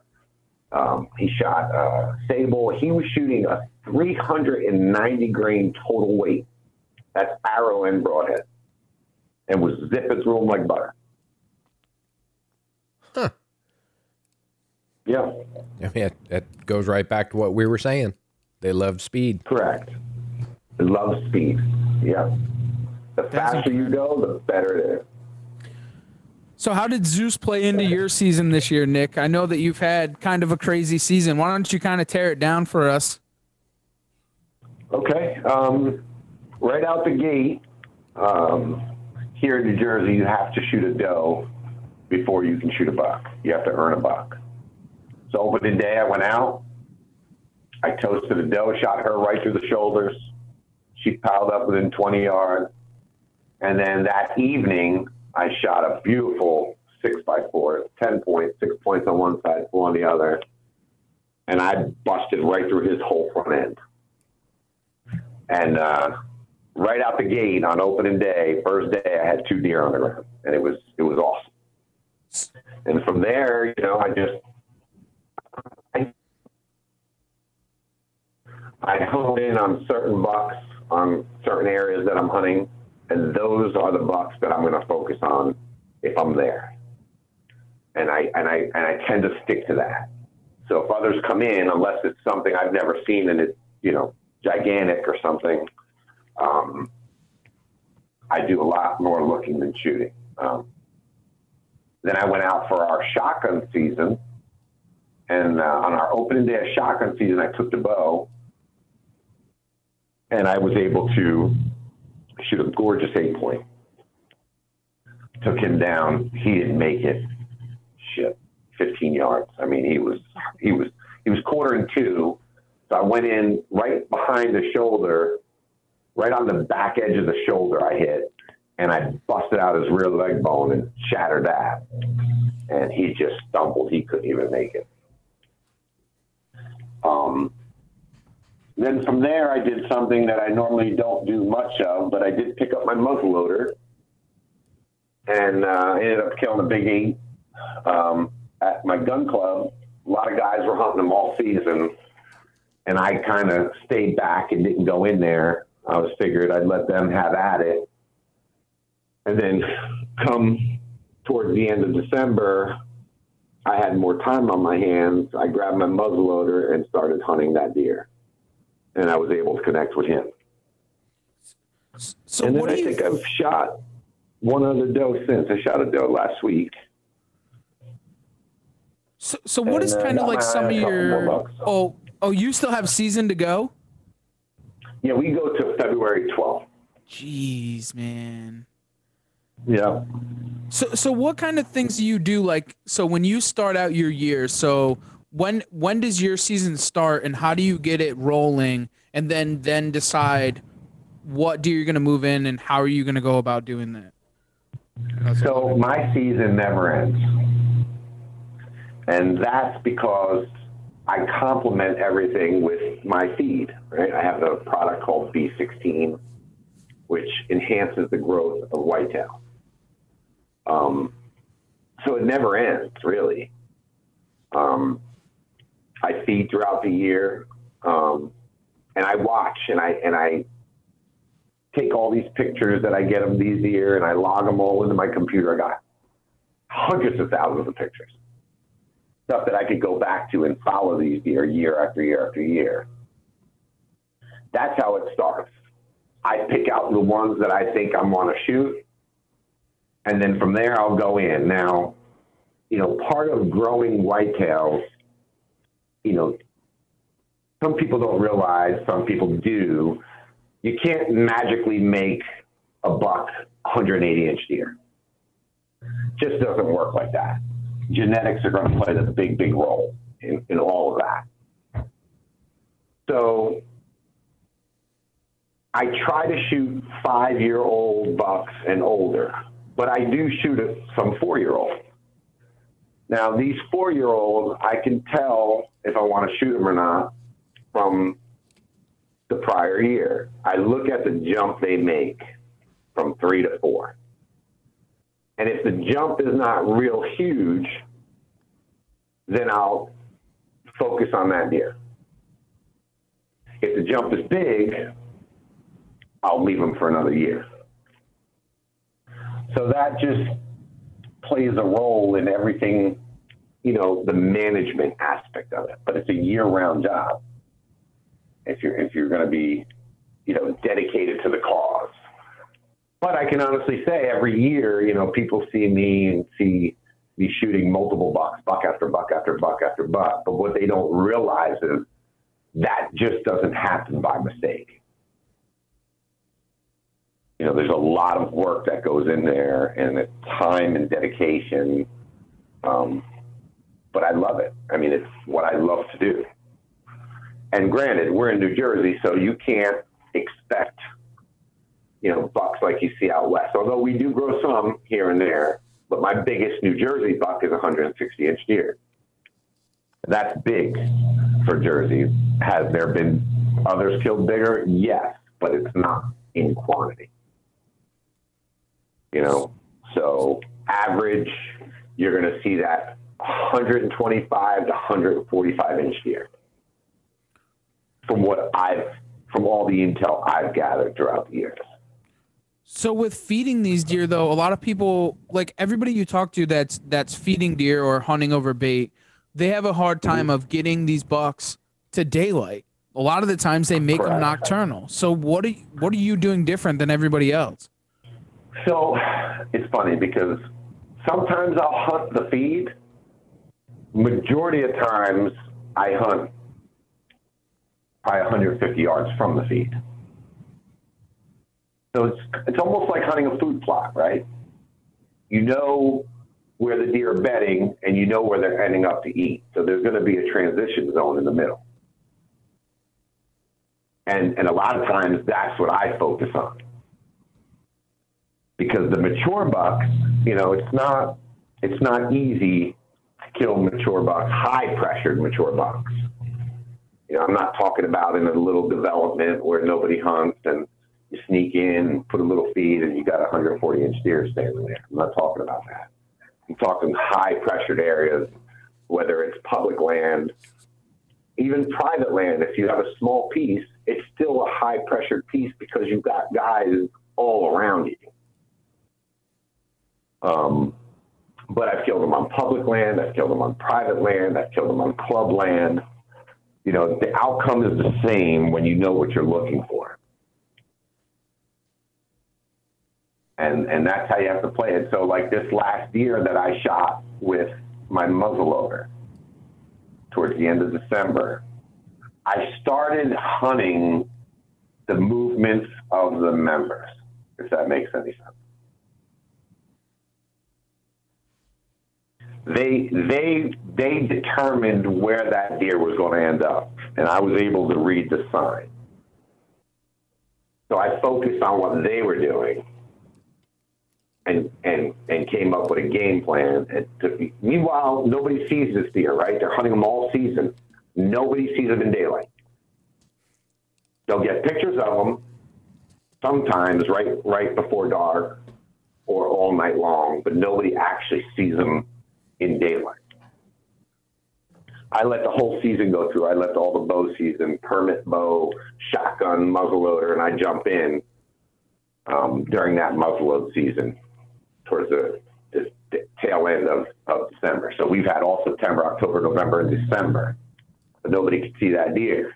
um, he shot uh, sable. He was shooting a 390 grain total weight. That's arrow and broadhead, and was zipping through them like butter. Yeah, I mean, that, that goes right back to what we were saying. They love speed. correct. I love speed. Yeah. The faster you go, the better it is. So how did Zeus play into your season this year, Nick? I know that you've had kind of a crazy season. Why don't you kind of tear it down for us? Okay. Um, right out the gate, um, here in New Jersey, you have to shoot a doe before you can shoot a buck. You have to earn a buck. So opening day, I went out. I toasted a doe, shot her right through the shoulders. She piled up within 20 yards. And then that evening, I shot a beautiful six by four, 10 points, six points on one side, four on the other. And I busted right through his whole front end. And uh, right out the gate on opening day, first day, I had two deer on the ground, and it was it was awesome. And from there, you know, I just I, I hone in on certain bucks on certain areas that I'm hunting, and those are the bucks that I'm going to focus on if I'm there. And I and I and I tend to stick to that. So if others come in, unless it's something I've never seen and it's you know gigantic or something, um, I do a lot more looking than shooting. Um, then I went out for our shotgun season, and uh, on our opening day of shotgun season, I took the bow, and I was able to shoot a gorgeous eight point. Took him down. He didn't make it. Shit, 15 yards. I mean, he was he was he was quartering to. So I went in right behind the shoulder, right on the back edge of the shoulder. I hit, and I busted out his rear leg bone and shattered that. And he just stumbled. He couldn't even make it. Um, then from there, I did something that I normally don't do much of, but I did pick up my muzzle loader and uh, ended up killing a big eight um, at my gun club. A lot of guys were hunting them all season, and I kind of stayed back and didn't go in there. I was figured I'd let them have at it, and then come towards the end of December, I had more time on my hands. I grabbed my muzzleloader and started hunting that deer, and I was able to connect with him. So and then what I think I've shot one other doe since. I shot a doe last week. so, so what is and, uh, kind of like some of eye on a couple your bucks. oh oh you still have season to go? Yeah, we go to February 12th. Jeez, man. Yeah. So so what kind of things do you do like so when you start out your year so when when does your season start and how do you get it rolling and then then decide what deer you're going to move in and how are you going to go about doing that? So my season never ends. And that's because I complement everything with my feed, right? I have a product called B16, which enhances the growth of whitetail. Um, so it never ends, really. Um, I feed throughout the year, um, and I watch and I and I take all these pictures that I get of these year and I log them all into my computer. I got hundreds of thousands of pictures. Stuff that I could go back to and follow these deer year after year after year. That's how it starts. I pick out the ones that I think I want to shoot, and then from there I'll go in. Now, you know, part of growing whitetails, you know, some people don't realize, some people do, you can't magically make a buck 180 inch deer. Just doesn't work like that. Genetics are going to play the big, big role in, in all of that. So I try to shoot five year old bucks and older, but I do shoot some four year olds. Now, these four year olds, I can tell if I want to shoot them or not from the prior year. I look at the jump they make from three to four. And if the jump is not real huge, then I'll focus on that deer. If the jump is big, I'll leave them for another year. So that just plays a role in everything, you know, the management aspect of it. But it's a year-round job. If you're if you're going to be, you know, dedicated to the cause. But I can honestly say every year, you know, people see me and see me shooting multiple bucks, buck after buck after buck after buck. But what they don't realize is that just doesn't happen by mistake. You know, there's a lot of work that goes in there and it's time and dedication. Um, but I love it. I mean, it's what I love to do. And granted, we're in New Jersey, so you can't expect you know, bucks like you see out west. Although we do grow some here and there, but my biggest New Jersey buck is 160 inch deer. That's big for Jersey. Has there been others killed bigger? Yes, but it's not in quantity. You know, so average, you're going to see that 125 to 145 inch deer. From what I've, from all the intel I've gathered throughout the years. So with feeding these deer though, a lot of people like everybody you talk to that's that's feeding deer or hunting over bait, they have a hard time of getting these bucks to daylight. A lot of the times they make them nocturnal. So what are you, what are you doing different than everybody else? So it's funny because sometimes I'll hunt the feed. Majority of times I hunt probably 150 yards from the feed. So it's it's almost like hunting a food plot, right? You know where the deer are bedding and you know where they're ending up to eat. So there's going to be a transition zone in the middle. And and a lot of times that's what I focus on because the mature bucks, you know, it's not it's not easy kill mature bucks, high pressured mature bucks. You know, I'm not talking about in a little development where nobody hunts and you sneak in put a little feed and you got a 140 inch deer standing there. I'm not talking about that. I'm talking high pressured areas, whether it's public land, even private land. If you have a small piece, it's still a high pressured piece because you've got guys all around you. Um, but I've killed them on public land. I've killed them on private land. I've killed them on club land. You know, the outcome is the same when you know what you're looking for. And, and that's how you have to play it. So, like this last year that I shot with my muzzleloader towards the end of December, I started hunting the movements of the members, if that makes any sense. They they they determined where that deer was going to end up, and I was able to read the sign. So I focused on what they were doing, and and and came up with a game plan. And to, meanwhile, nobody sees this deer, right? They're hunting them all season. Nobody sees them in daylight. They'll get pictures of them sometimes right right before dark or all night long, but nobody actually sees them in daylight. I let the whole season go through. I let all the bow season, permit bow, shotgun, muzzleloader, and I jump in um, during that muzzleload season towards the, the, the tail end of, of December. So we've had all September, October, November, and December, but nobody could see that deer.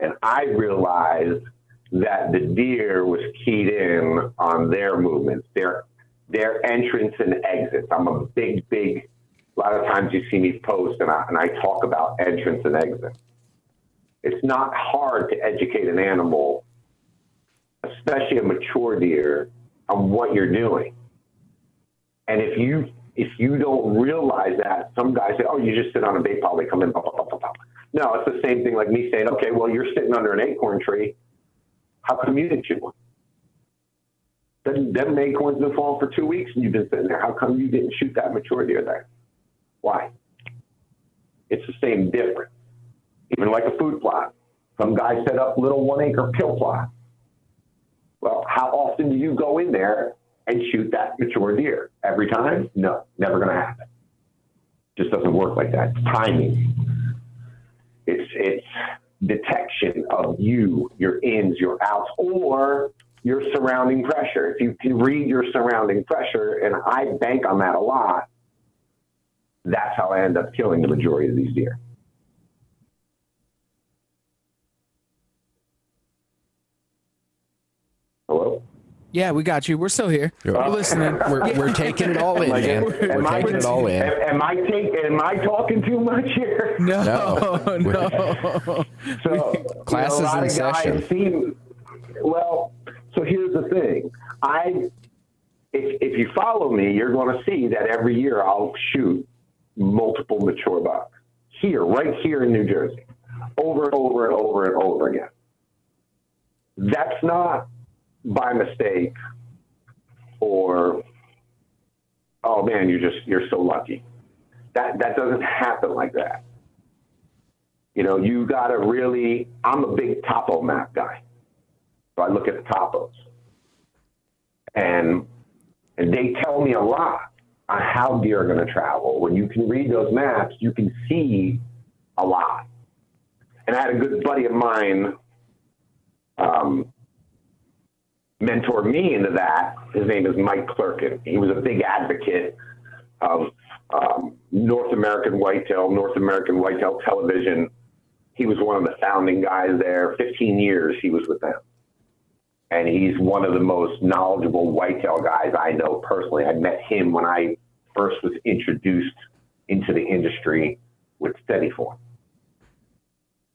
And I realized that the deer was keyed in on their movements, their their entrance and exits. I'm a big, big a lot of times you see me post and I, and I talk about entrance and exit. It's not hard to educate an animal, especially a mature deer, on what you're doing. And if you if you don't realize that, some guys say, "Oh, you just sit on a bait pile, they come in." Blah, blah, blah, blah, blah. No, it's the same thing like me saying, "Okay, well, you're sitting under an acorn tree. How come you didn't shoot one?" Then them acorns been falling for two weeks and you've been sitting there. How come you didn't shoot that mature deer there? Why? It's the same difference. Even like a food plot. Some guy set up little one acre kill plot. Well, how often do you go in there and shoot that mature deer? Every time? No, never going to happen. Just doesn't work like that. It's timing. It's it's detection of you, your ins, your outs, or your surrounding pressure. If you can read your surrounding pressure, and I bank on that a lot, that's how I end up killing the majority of these deer. Hello? Yeah, we got you. We're still here. We're listening. We're, we're taking it all in, man. We're Am I- taking it all in. Am, am I take, am I talking too much here? No, No. no. So Class you know, is in session. Seem, well, so here's the thing. I if if you follow me, you're going to see that every year I'll shoot multiple mature bucks here, right here in New Jersey, over and over and over and over again. That's not by mistake or oh man, you're just you're so lucky. That that doesn't happen like that. You know, you gotta really I'm a big topo map guy. So I look at the topos. And and they tell me a lot how deer are gonna travel. When you can read those maps, you can see a lot. And I had a good buddy of mine um, mentor me into that. His name is Mike Clerkin. He was a big advocate of um, North American whitetail, North American whitetail television. He was one of the founding guys there. 15 years he was with them. And he's one of the most knowledgeable whitetail guys I know personally. I met him when I first was introduced into the industry with Steadyform.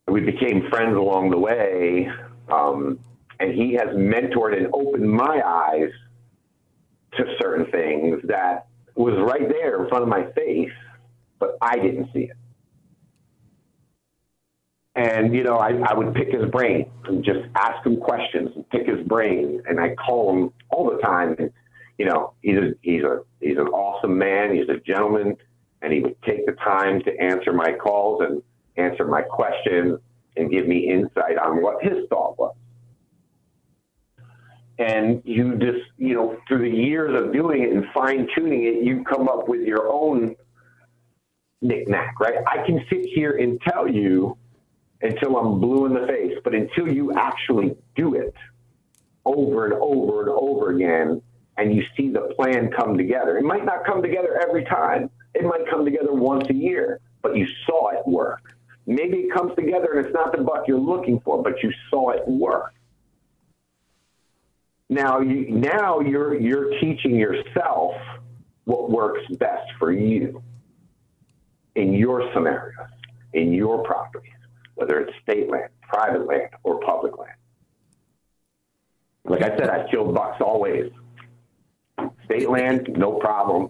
We became friends along the way. Um, and he has mentored and opened my eyes to certain things that was right there in front of my face, but I didn't see it. And you know, I, I would pick his brain and just ask him questions and pick his brain, and I call him all the time. And you know, he's a, he's a he's an awesome man. He's a gentleman, and he would take the time to answer my calls and answer my questions and give me insight on what his thought was and you just you know through the years of doing it and fine tuning it you come up with your own knickknack right i can sit here and tell you until i'm blue in the face but until you actually do it over and over and over again and you see the plan come together. It might not come together every time. It might come together once a year but you saw it work. Maybe it comes together and it's not the buck you're looking for but you saw it work. Now you now you're you're teaching yourself what works best for you in your scenarios, in your properties, whether it's state land, private land, or public land. Like I said, I killed bucks always. State land, no problem.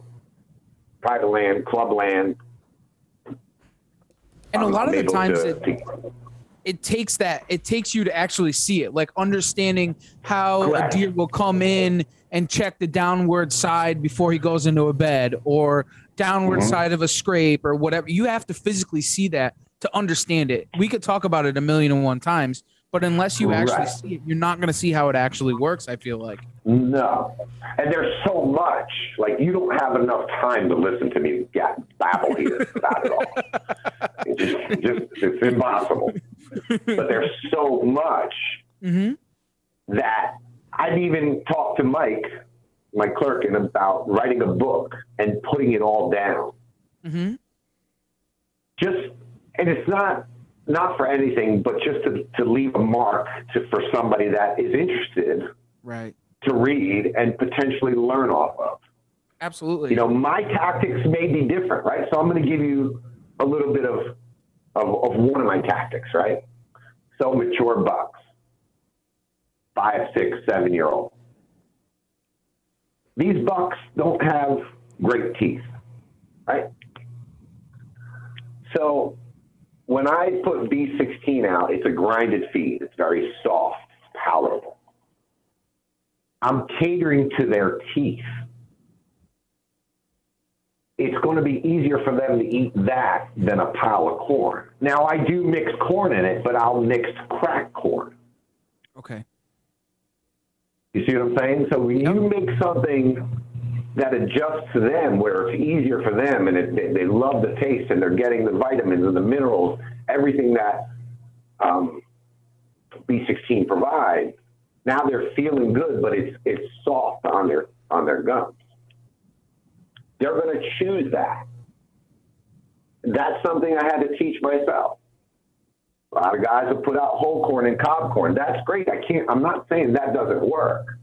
Private land, club land. And a lot of the times, to, it, to, it takes that it takes you to actually see it like understanding how Correct. a deer will come in and check the downward side before he goes into a bed or downward Mhm. side of a scrape or whatever you have to physically see that to understand it we could talk about it a million and one times but unless you actually Right. see it you're not going to see how it actually works i feel like No. And there's so much. Like, you don't have enough time to listen to me get babble here about it all. It's just, just, it's impossible. But there's so much mm-hmm. that I've even talked to Mike, my Clerkin about writing a book and putting it all down. Mm-hmm. Just, and it's not not for anything, but just to, to leave a mark to, for somebody that is interested right to read and potentially learn off of. absolutely you know, my tactics may be different, right? So I'm going to give you a little bit of, of, of one of my tactics, right? So mature bucks, five, six, seven year old. These bucks don't have great teeth, right? So when I put B16 out, it's a grinded feed. It's very soft, it's palatable. I'm catering to their teeth it's going to be easier for them to eat that than a pile of corn. Now, I do mix corn in it, but I'll mix cracked corn. okay You see what I'm saying? So when you make something that adjusts to them, where it's easier for them and it, they, they love the taste and they're getting the vitamins and the minerals, everything that um, B16 provides, now they're feeling good, but it's it's soft on their on their gums. They're going to choose that. That's something I had to teach myself. A lot of guys have put out whole corn and cob corn. That's great. I can't. I'm not saying that doesn't work.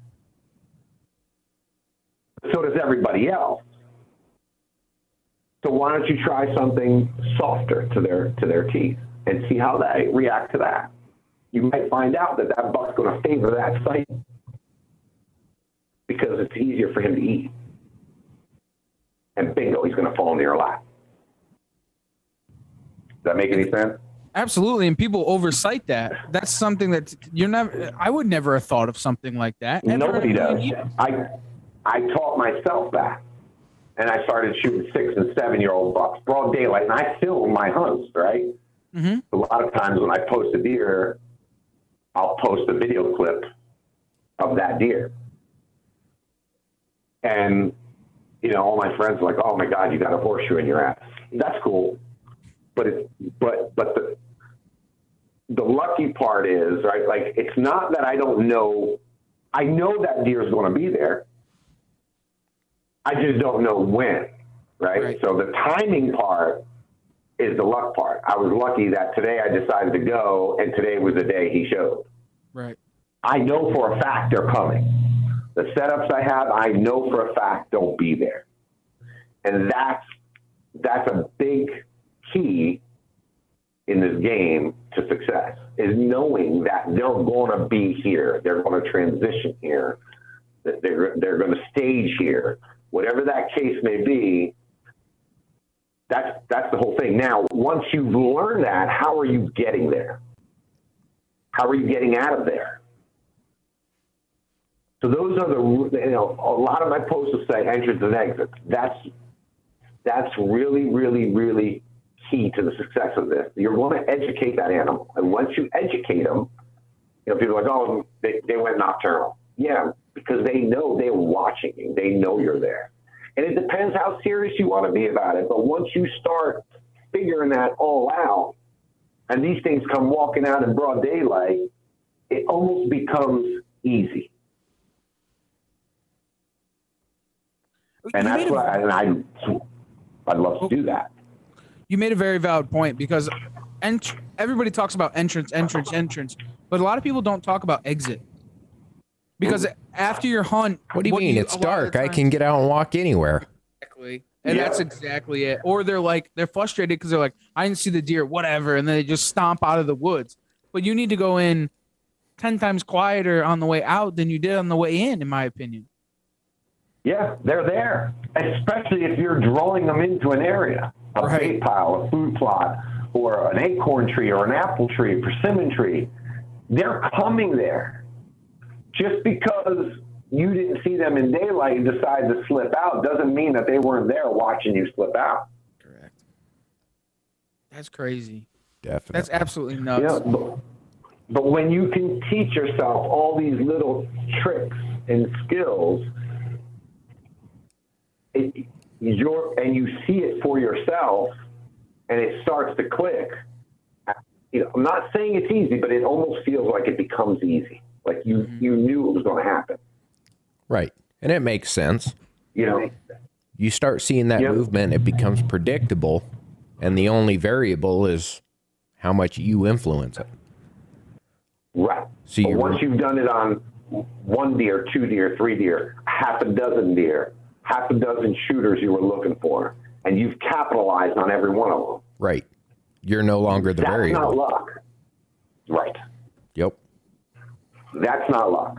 So does everybody else. So why don't you try something softer to their to their teeth and see how they react to that? You might find out that that buck's going to favor that site because it's easier for him to eat. And bingo, he's going to fall into your lap. Does that make any sense? Absolutely, and people oversight that. That's something that you're never. I would never have thought of something like that. Nobody does. I I taught myself that, and I started shooting six and seven year old bucks, broad daylight, and I film my hunts. Right. Mhm. A lot of times when I post a deer, I'll post a video clip of that deer, and you know all my friends are like, "Oh my God, you got a horseshoe in your ass." That's cool, but it but but the the lucky part is right. Like it's not that I don't know I know that deer is going to be there. I just don't know when, right? Right. So the timing part is the luck part. I was lucky that today I decided to go, and today was the day he showed. Right. I know for a fact they're coming. The setups I have, I know for a fact they'll be there, and that's that's a big key in this game to success is knowing that they're going to be here, they're going to transition here, that they're they're going to stage here, whatever that case may be. That's that's the whole thing. Now, once you've learned that, how are you getting there? How are you getting out of there? So those are the you know a lot of my posts will say entrance and exits. That's that's really really really key to the success of this. You're going to educate that animal, and once you educate them, you know people are like oh they, they went nocturnal. Yeah, because they know they're watching you. They know you're mm-hmm. there, and it depends how serious you want to be about it. But once you start figuring that all out, and these things come walking out in broad daylight, it almost becomes easy. And You that's a- why, and I, I'd love to do that. you made a very valid point because ent- everybody talks about entrance, entrance, entrance, but a lot of people don't talk about exit. Because after your hunt, What do you mean? it's a lot of dark. the I time- can get out and walk anywhere. Exactly. And Yeah. that's exactly it. Or they're like they're frustrated because they're like, I didn't see the deer, whatever, and then they just stomp out of the woods. But you need to go in ten times quieter on the way out than you did on the way in, in my opinion. Yeah, they're there, especially if you're drawing them into an area, a Right. bait pile, a food plot, or an acorn tree, or an apple tree, a persimmon tree. They're coming there. Just because you didn't see them in daylight and decided to slip out doesn't mean that they weren't there watching you slip out. Correct. That's crazy. Definitely. That's absolutely nuts. Yeah, but, but when you can teach yourself all these little tricks and skills, it, you're, and you see it for yourself, and it starts to click. You know, I'm not saying it's easy, but it almost feels like it becomes easy. Like you, mm-hmm. you knew it was going to happen. right. And it makes sense. You know, You start seeing that Yep. movement, it becomes predictable. And the only variable is how much you influence it. right. So once you've done it on one deer, two deer, three deer, half a dozen deer, half a dozen shooters you were looking for, and you've capitalized on every one of them. Right. You're no longer the That's not luck. Right. That's not luck.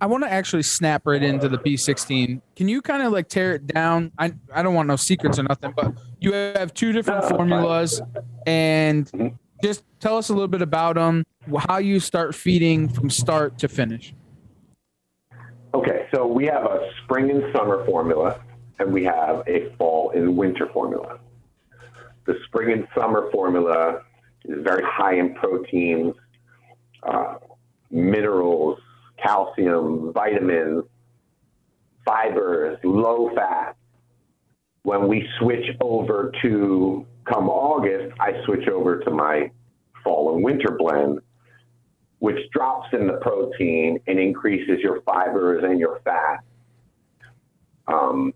I want to actually snap right into the B16. Can you kind of like tear it down? I I don't want no secrets or nothing, but you have two different formulas, and just tell us a little bit about them, how you start feeding from start to finish. Okay, so we have a spring and summer formula, and we have a fall and winter formula. The spring and summer formula is very high in proteins, uh, minerals, calcium, vitamins, fibers, low fat. When we switch over to come August, I switch over to my fall and winter blend, which drops in the protein and increases your fibers and your fat. Um,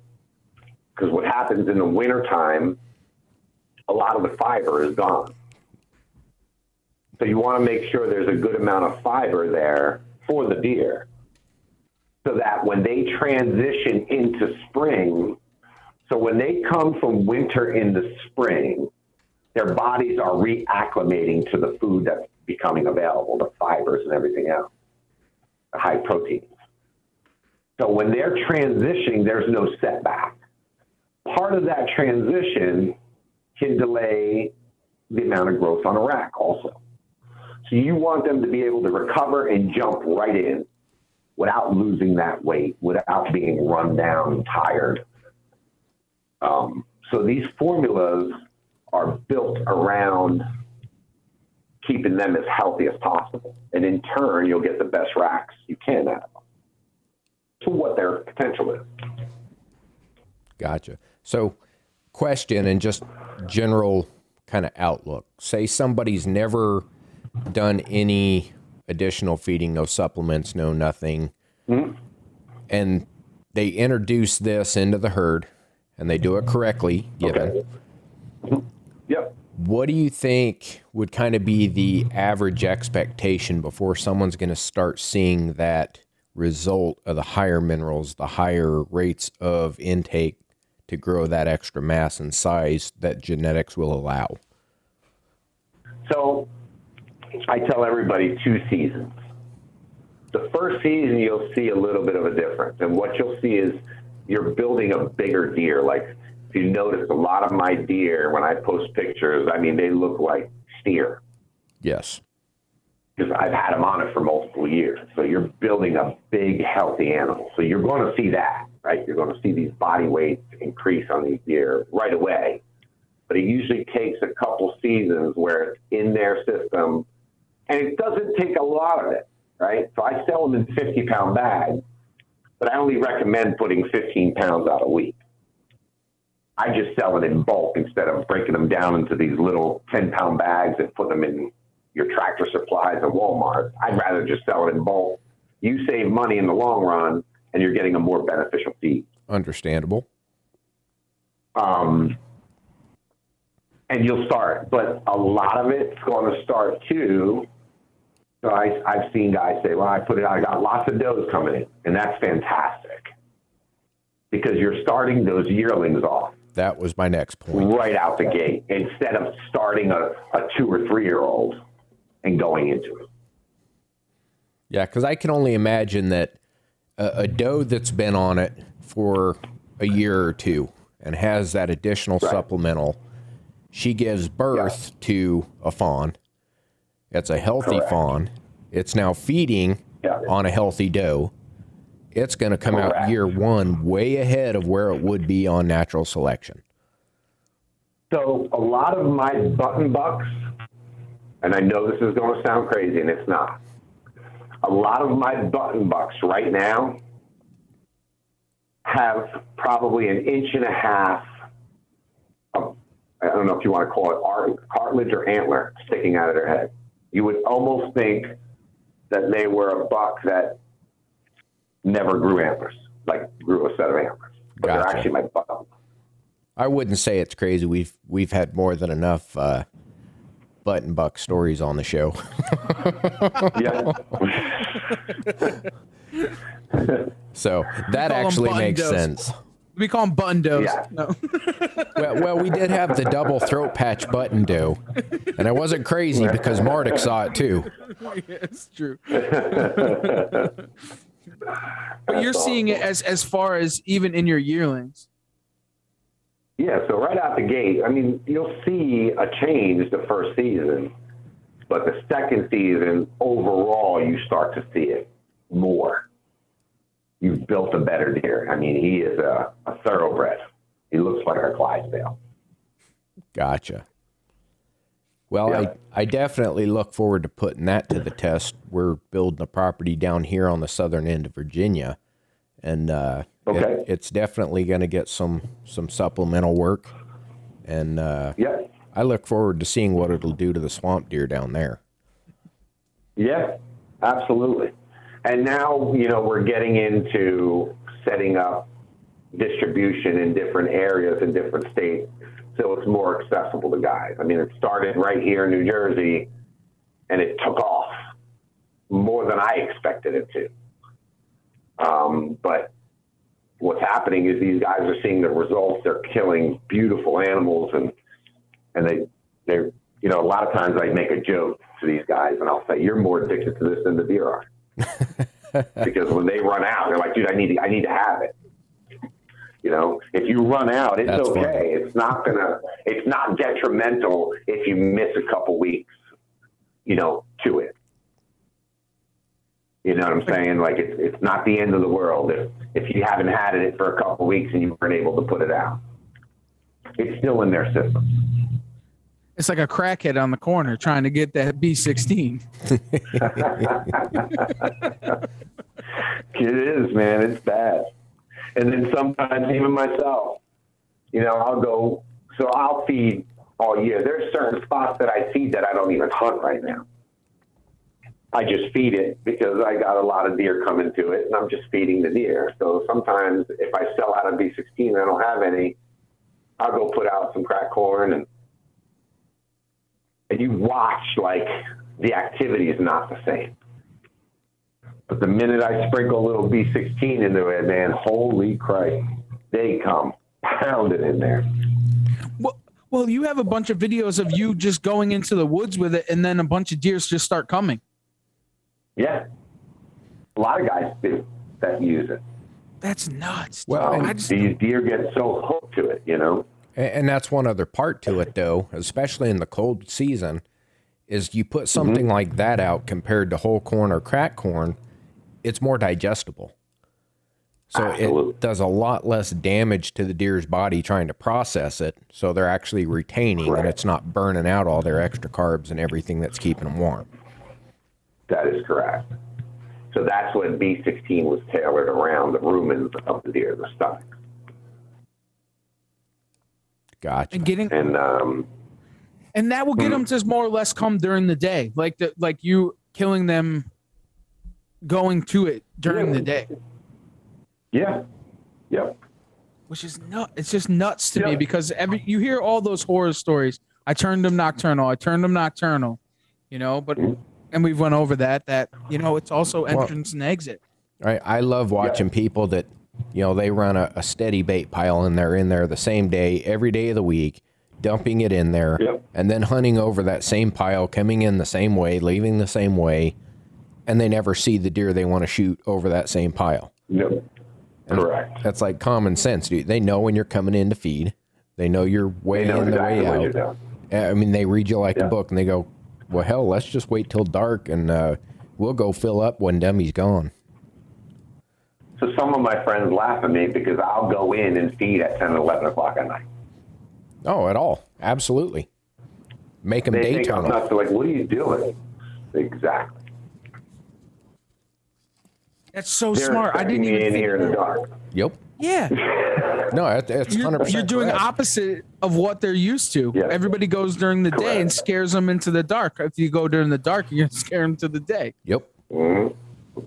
because what happens in the wintertime, a lot of the fiber is gone. So you want to make sure there's a good amount of fiber there for the deer so that when they transition into spring, so when they come from winter into spring, their bodies are reacclimating to the food that's becoming available, the fibers and everything else, the high proteins. So when they're transitioning, there's no setback. Part of that transition can delay the amount of growth on a rack also. So you want them to be able to recover and jump right in without losing that weight, without being run down and tired. Um, so these formulas are built around keeping them as healthy as possible. And in turn, you'll get the best racks you can out of them to what their potential is. Gotcha. So, question and just general kind of outlook. Say somebody's never done any additional feeding, no supplements, no nothing, mm-hmm. and they introduce this into the herd and they do it correctly, given. Okay. Mm-hmm. Yep. What do you think would kind of be the average expectation before someone's going to start seeing that result of the higher minerals, the higher rates of intake to grow that extra mass and size that genetics will allow? So I tell everybody two seasons. The first season, you'll see a little bit of a difference. And what you'll see is you're building a bigger deer. Like if you notice, a lot of my deer, when I post pictures, I mean, they look like steer. Yes. Because I've had them on it for multiple years. So you're building a big, healthy animal. So you're going to see that, right? You're going to see these body weights increase on these deer right away. But it usually takes a couple seasons where it's in their system. And it doesn't take a lot of it, right? So I sell them in 50 pound bags, but I only recommend putting 15 pounds out a week. I just sell it in bulk instead of breaking them down into these little 10 pound bags and put them in your tractor supplies at Walmart. I'd rather just sell it in bulk. You save money in the long run and you're getting a more beneficial feed. Understandable. Um, and you'll start, but a lot of it's going to start too. So I, I've seen guys say, well, I put it out, I got lots of does coming in, and that's fantastic because you're starting those yearlings off that was my next point. Right out the gate, instead of starting a, a two or three year old and going into it. Yeah, because I can only imagine that a, a, doe that's been on it for a year or two and has that additional right. supplemental, she gives birth yeah. to a fawn. It's a healthy Correct. fawn. It's now feeding yeah. on a healthy doe it's going to come Correct. out year one way ahead of where it would be on natural selection. So a lot of my button bucks, and I know this is going to sound crazy, and it's not. A lot of my button bucks right now have probably an inch and a half of, I don't know if you want to call it cartilage or antler sticking out of their head. You would almost think that they were a buck that never grew antlers, like grew a set of antlers. But gotcha. they're actually my buck. I wouldn't say it's crazy. We've we've had more than enough uh, button buck stories on the show. so that actually makes sense. We call them button does. Yeah. No. well, well, we did have the double throat patch button doe, and I wasn't crazy because Mardik saw it too. yeah, it's true but you're seeing it as as far as even in your yearlings. Yeah, so right out the gate, I mean, you'll see a change the first season, but the second season, overall, you start to see it more. You've built a better deer. I mean, he is a, a thoroughbred. He looks like a Clydesdale. Gotcha. Well, yeah. I, I definitely look forward to putting that to the test. We're building a property down here on the southern end of Virginia, and uh, okay. it, it's definitely going to get some some supplemental work. And uh, yeah, I look forward to seeing what it'll do to the swamp deer down there. Yeah, absolutely. And now you know we're getting into setting up distribution in different areas in different states so it's more accessible to guys. I mean, it started right here in New Jersey, and it took off more than I expected it to. Um, but what's happening is these guys are seeing the results. They're killing beautiful animals, and and they they're you know a lot of times I make a joke to these guys, and I'll say, "You're more addicted to this than the deer are," because when they run out, they're like, "Dude, I need to, I need to have it." You know, if you run out, it's That's okay. funny. It's not gonna. It's not detrimental if you miss a couple weeks. You know, to it. You know what I'm saying? Like it's it's not the end of the world if if you haven't had it for a couple weeks and you weren't able to put it out. It's still in their system. It's like a crackhead on the corner trying to get that B16. It is, man. It's bad. And then sometimes even myself, you know, I'll go. So I'll feed all year. There's certain spots that I feed that I don't even hunt right now. I just feed it because I got a lot of deer coming to it, and I'm just feeding the deer. So sometimes if I sell out of B16 and I don't have any, I'll go put out some crack corn and and you watch like the activity is not the same. But the minute I sprinkle a little B16 into it, man, holy Christ, they come pounding in there. Well, well, you have a bunch of videos of you just going into the woods with it, and then a bunch of deers just start coming. Yeah. A lot of guys do that use it. That's nuts. Well, I just, These deer get so hooked to it, you know? And, and that's one other part to it, though, especially in the cold season, is you put something Mm-hmm. like that out compared to whole corn or crack corn, it's more digestible. So Absolutely. it does a lot less damage to the deer's body trying to process it. So they're actually retaining and it's not burning out all their extra carbs and everything that's keeping them warm. That is correct. So that's when B16 was tailored around the rumens of the deer, the stomach. Gotcha. and getting And um, and that will get them to more or less come during the day, like the like you killing them, going to it during the day, yeah, yep. which is nut. It's just nuts to me because every you hear all those horror stories. I turned them nocturnal. I turned them nocturnal. You know, but and we've went over that. That you know, it's also entrance and exit. Right. I love watching people that, you know, they run a, a steady bait pile and they're in there the same day, every day of the week, dumping it in there, Yep. and then hunting over that same pile, coming in the same way, leaving the same way, and they never see the deer they want to shoot over that same pile. Yep. Correct. That's like common sense, dude. They know when you're coming in to feed. They know your way know in, exactly the way out. I mean, they read you like Yeah. a book, and they go, "Well, hell, let's just wait till dark, and uh, we'll go fill up when Dummy's gone." So some of my friends laugh at me because I'll go in and feed at 10 or 11 o'clock at night. Oh, at all, absolutely. Make them They day think I'm tunnel. nuts. They're like, what are you doing? Exactly. That's so They're smart. I didn't even in think here in the dark. Yep. Yeah. No, it- it's hundred percent. you're doing opposite of what they're used to. Yeah. Everybody goes during the day and scares them into the dark. If you go during the dark, you're gonna scare them to the day. Yep. hmm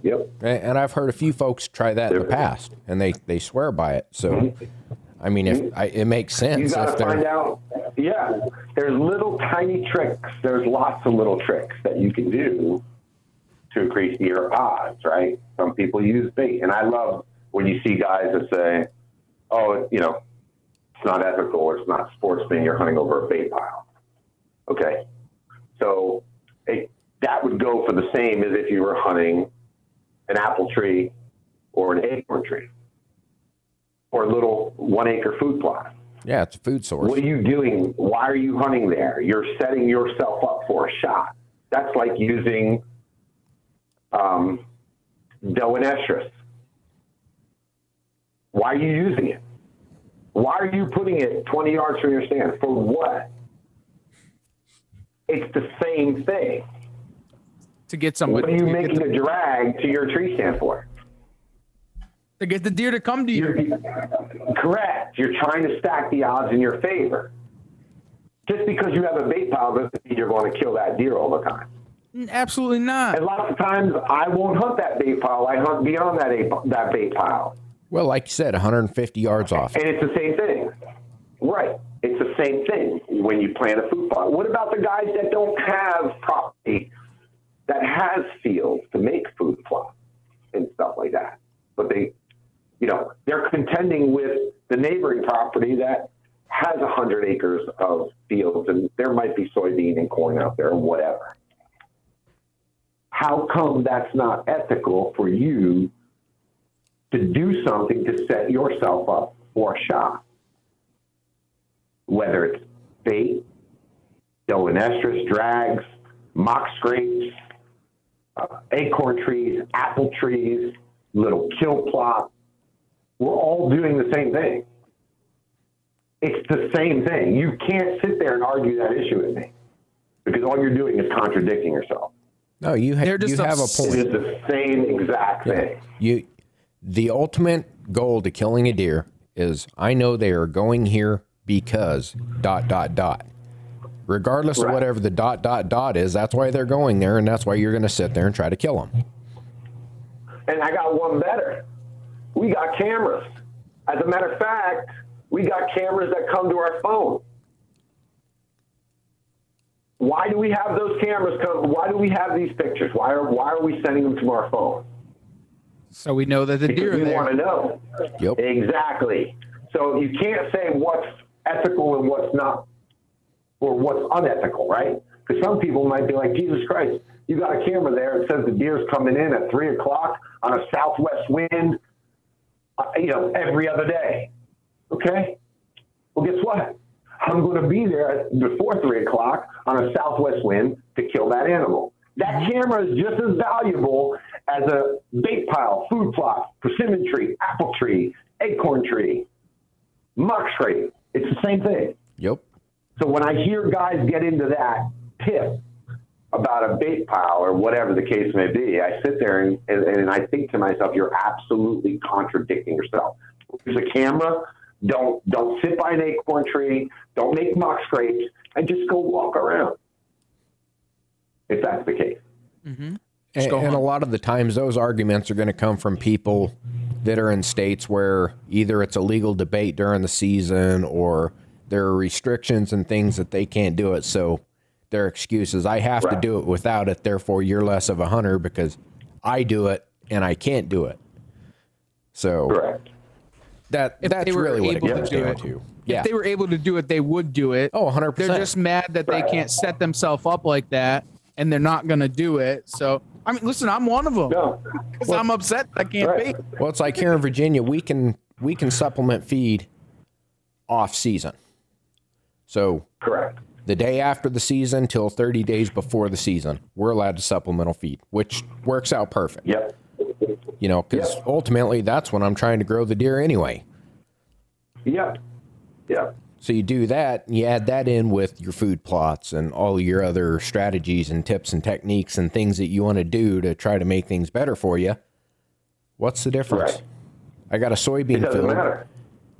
Yep. And I've heard a few folks try that in the past, and they they swear by it. So, mm-hmm. I mean, if mm-hmm. I, it makes You sense got if to find out. Yeah, there's little tiny tricks. There's lots of little tricks that you can do to increase your odds, right? Some people use bait, and I love when you see guys that say, "Oh, you know, it's not ethical or it's not sportsman. You're hunting over a bait pile." Okay, so it, that would go for the same as if you were hunting an apple tree or an acorn tree or a little one acre food plot. yeah, it's a food source. What are you doing? Why are you hunting there? You're setting yourself up for a shot. That's like using um, doe and estrus. Why are you using it? Why are you putting it 20 yards from your stand? For what? It's the same thing. To get somebody What are you making the, a drag to your tree stand for? to get the deer to come to you. You're, correct. You're trying to stack the odds in your favor. Just because you have a bait pile doesn't mean you're going to kill that deer all the time. Absolutely not. And lots of times I won't hunt that bait pile. I hunt beyond that a- that bait pile, Well, like you said, 150 yards off. and it's the same thing. Right. It's the same thing when you plant a food plot. What about the guys that don't have property that has fields to make food plots and stuff like that? But they, you know, they're contending with the neighboring property that has a hundred acres of fields, and there might be soybean and corn out there, or whatever. How come that's not ethical for you to do something to set yourself up or shot. Whether it's bait, doe in estrus, drags, mock scrapes, uh, acorn trees, apple trees, little kill plot, we're all doing the same thing. It's the same thing. You can't sit there and argue that issue with me because all you're doing is contradicting yourself. No, you, ha- They're just you have a point. is the same exact thing. You, the ultimate goal to killing a deer is I know they are going here because dot dot dot. Regardless of whatever the dot dot dot is, that's why they're going there, and that's why you're going to sit there and try to kill them. And I got one better. We got cameras. As a matter of fact, we got cameras that come to our phone. Why do we have those cameras come? Why do we have these pictures? Why are why are we sending them to our phone? So we know that the deer Because are we want to know. Yep. Exactly. So you can't say what's ethical and what's not, or what's unethical, right? Because some people might be like, Jesus Christ, you got a camera there. It says the deer's coming in at three o'clock on a southwest wind, uh, you know, every other day. Okay. Well, guess what? I'm going to be there before three o'clock on a southwest wind to kill that animal. That camera is just as valuable as a bait pile, food plot, persimmon tree, apple tree, acorn tree, muck tree. It's the same thing. Yep. So when I hear guys get into that tip about a bait pile or whatever the case may be, I sit there and, and, and I think to myself, you're absolutely contradicting yourself. There's a camera. Don't don't sit by an acorn tree. Don't make mock scrapes, and just go walk around. If that's the case. Mm-hmm. And, go and a lot of the times, those arguments are going to come from people that are in states where either it's a legal debate during the season or there are restrictions and things that they can't do it. So their excuse is, I have to do it without it. Therefore, you're less of a hunter because I do it and I can't do it. So Correct. that If that's they were really what it able to do down it. to. Yeah. If they were able to do it, they would do it. Oh, 100%. They're just mad that they can't set themselves up like that, and they're not gonna do it. So I mean, listen, I'm one of them No. because I'm upset I can't Right. bait. Well, it's like here in Virginia, we can we can supplement feed off season. So Correct. the day after the season till 30 days before the season, we're allowed to supplemental feed, which works out perfect. Yep. You know, because Yeah. ultimately that's when I'm trying to grow the deer anyway. Yep. Yep. So you do that, and you add that in with your food plots and all your other strategies and tips and techniques and things that you want to do to try to make things better for you. What's the difference? Right. I got a soybean field. matter.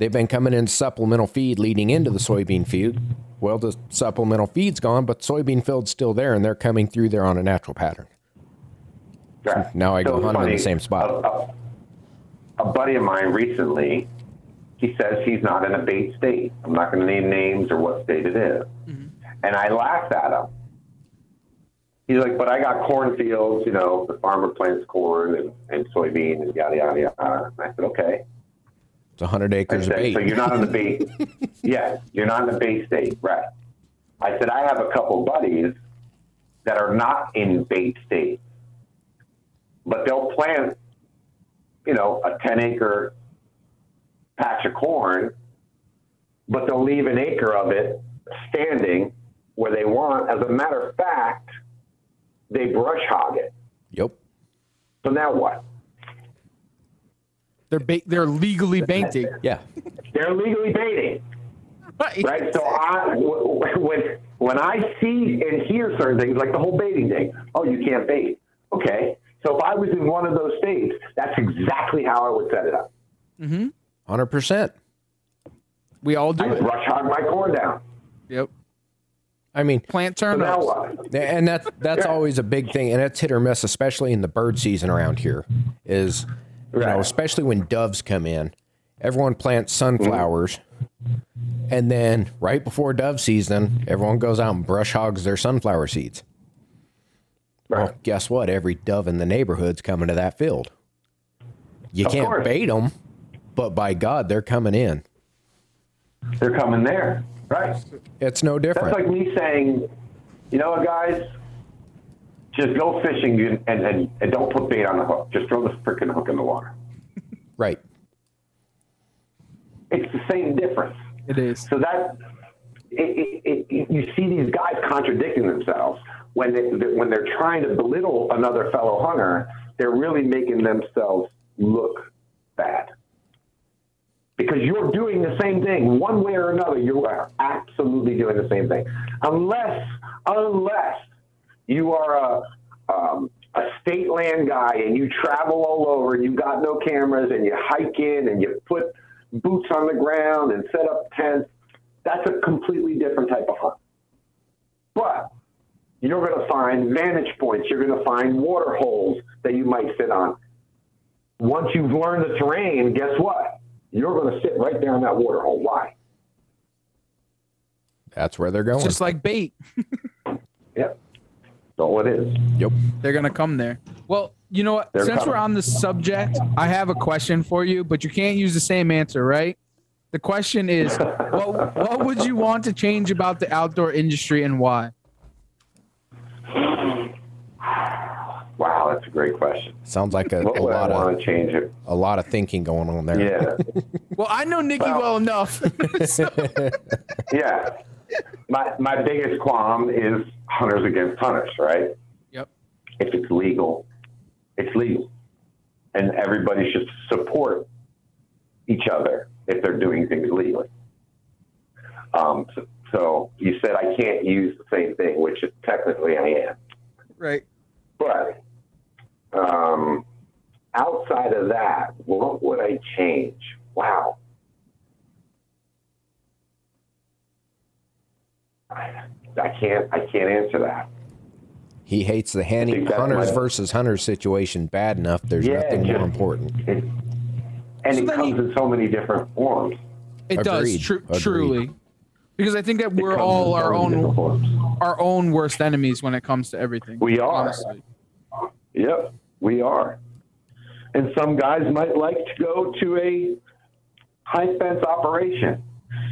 They've been coming in supplemental feed leading into the soybean field. Well, the supplemental feed's gone, but soybean field's still there, and they're coming through there on a natural pattern. Right. Now I go it's hunt 'em in the same spot. A, a- a buddy of mine recently, he says he's not in a bait state. I'm not going to name names or what state it is. Mm-hmm. And I laughed at him. He's like, but I got cornfields, you know, the farmer plants corn and, and soybean and yada, yada, yada. And I said, okay. It's 100 I acres of bait. so you're not in the bait. yeah, you're not in the bait state, right? I said I have a couple buddies that are not in bait state, but they'll plant, you know, a 10 acre patch of corn, but they'll leave an acre of it standing where they want. As a matter of fact, they brush hog it. Yep. So now what? They're ba- they're legally baiting. Yeah. They're legally baiting. Right. right? So I, w- w- when when I see and hear certain things, like the whole baiting thing, oh, you can't bait. Okay, so if I was in one of those states, that's exactly how I would set it up. Mm-hmm. 100%. We all do I it. brush hog my corn down. Yep. I mean, Plant So turnips. what? and that's that's Yeah. always a big thing, and it's hit or miss, especially in the bird season around here. Is you know, especially when doves come in, everyone plants sunflowers, and then right before dove season, everyone goes out and brush hogs their sunflower seeds. Right. Well, guess what? Every dove in the neighborhood's coming to that field. You Of can't course. bait them, but by God, they're coming in. They're coming there, right? It's no different. That's like me saying, you know what, guys, just go fishing and, and, and, and don't put bait on the hook. Just throw the freaking hook in the water. right. It's the same difference. It is. So that it, it, it, you see these guys contradicting themselves when they when they're trying to belittle another fellow hunter. They're really making themselves look bad because you're doing the same thing one way or another. You are absolutely doing the same thing, unless unless you are a um, a state land guy and you travel all over and you got no cameras and you hike in and you put boots on the ground and set up tents. That's a completely different type of hunt. But you're going to find vantage points. You're going to find water holes that you might sit on. Once you've learned the terrain, guess what? You're going to sit right there in that water hole. Why? That's where they're going. It's just like bait. Yep. All it is. yep. They're gonna come there. Well, you know what? They're Since we're on the subject, I have a question for you, but you can't use the same answer, right? The question is, what, what would you want to change about the outdoor industry and why? Wow, that's a great question. Sounds like a, a lot of change it? a lot of thinking going on there. Yeah. Well, I know Nikki well, Well- enough. So- yeah. My my biggest qualm is hunters against hunters, right? yep. If it's legal, it's legal. And everybody should support each other if they're doing things legally. Um, so, so you said I can't use the same thing, which is technically I am. Right. But um, outside of that, what would I change? Wow. I, I can't. I can't answer that. He hates the handy think hunters my- versus hunters situation bad enough. There's Yeah, nothing just- more important. It, and So it then comes in so many different forms. It does, Agreed. tru- Agreed. truly. Because I think that we're all our own our own worst enemies when it comes to everything. We are. honestly. Yep, we are. And some guys might like to go to a high fence operation.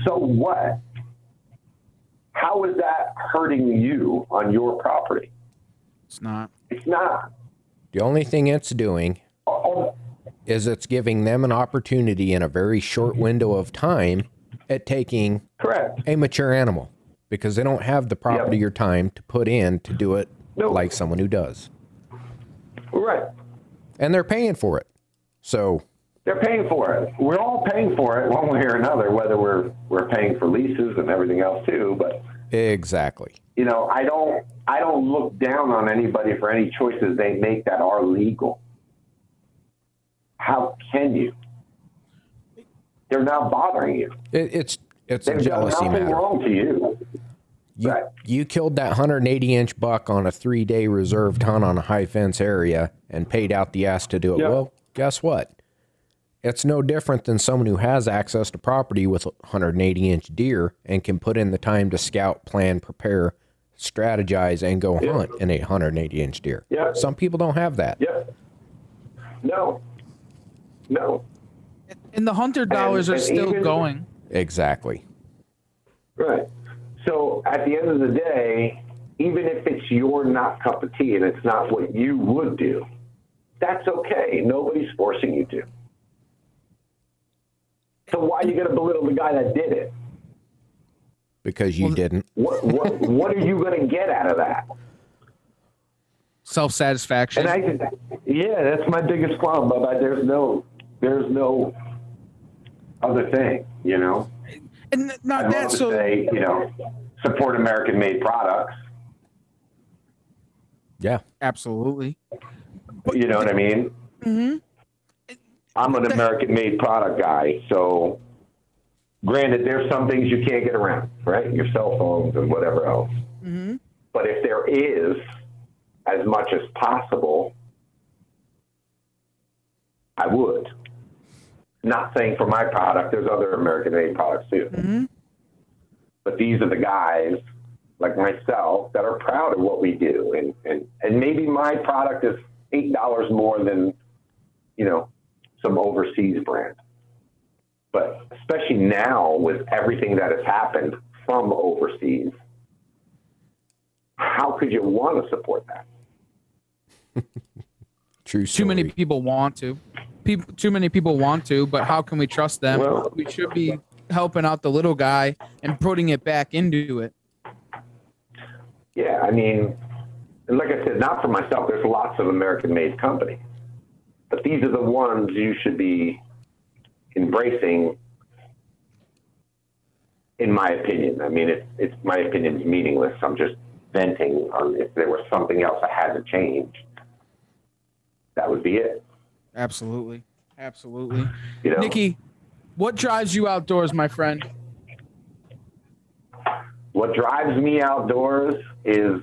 So what? How is that hurting you on your property? It's not. It's not. The only thing it's doing is it's giving them an opportunity in a very short mm-hmm. window of time at taking correct. a mature animal because they don't have the property Yep. or time to put in to do it Nope. like someone who does. Right. And they're paying for it. So, They're paying for it. We're all paying for it one way or another, whether we're we're paying for leases and everything else too. But exactly. you know, I don't I don't look down on anybody for any choices they make that are legal. How can you? They're not bothering you. It, it's it's a They've done jealousy nothing matter. wrong to you. You, Right. you killed that 180 inch buck on a three day reserved hunt on a high fence area and paid out the ass to do it. Yeah. Well, guess what? It's no different than someone who has access to property with 180 inch deer and can put in the time to scout, plan, prepare, strategize, and go hunt in a 180 inch deer. Yeah. Some people don't have that. Yep. No. No. And the hunter dollars are and still even- going. Exactly. Right. So at the end of the day, even if it's your not cup of tea and it's not what you would do, that's okay. Nobody's forcing you to. So why are you going to belittle the guy that did it? Because you didn't. What what what are you going to get out of that? Self satisfaction. And I, yeah, that's my biggest problem. But there's no, there's no other thing, you know. And I not love that to so say, you know, support American-made products. Yeah. absolutely. You know what I mean? Mm-hmm. I'm an American-made product guy, so granted, there's some things you can't get around, right? Your cell phones and whatever else. Mm-hmm. But if there is, as much as possible, I would. Not saying for my product, there's other American-made products too. Mm-hmm. But these are the guys like myself that are proud of what we do, and and and maybe my product is eight dollars more than, you know, some overseas brand. But especially now with everything that has happened from overseas, how could you want to support that? True too many people want to. People too many people want to, but how can we trust them? Well- we should be helping out the little guy and putting it back into it. Yeah, I mean, and like I said, not for myself. There's lots of American-made companies, but these are the ones you should be embracing. In my opinion, I mean, it's it's my opinion is meaningless. I'm just venting on if there was something else I had to change. That would be it. Absolutely. Absolutely. You know, Nikki, what drives you outdoors, my friend? what drives me outdoors is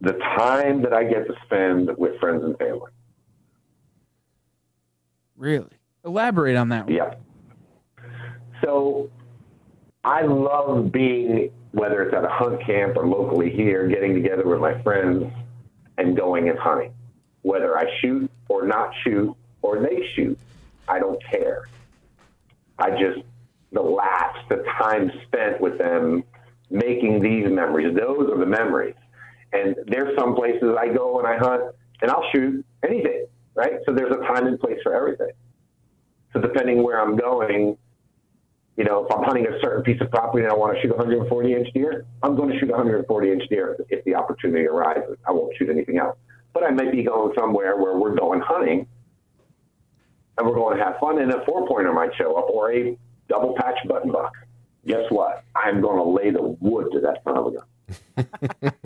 the time that I get to spend with friends and family. Really? Elaborate on that one. Yeah. So I love being, whether it's at a hunt camp or locally here, getting together with my friends and going and hunting. Whether I shoot or not shoot or they shoot, I don't care. I just, the laughs, the time spent with them making these memories, those are the memories. And there's some places I go and I hunt and I'll shoot anything, right? So there's a time and place for everything. So depending where I'm going, you know, if I'm hunting a certain piece of property and I want to shoot a 140 inch deer, I'm going to shoot a 140 inch deer if the opportunity arises. I won't shoot anything else. But I might be going somewhere where we're going hunting and we're going to have fun and a four pointer might show up or a double patch button buck. Guess what? I'm going to lay the wood to that son of a gun.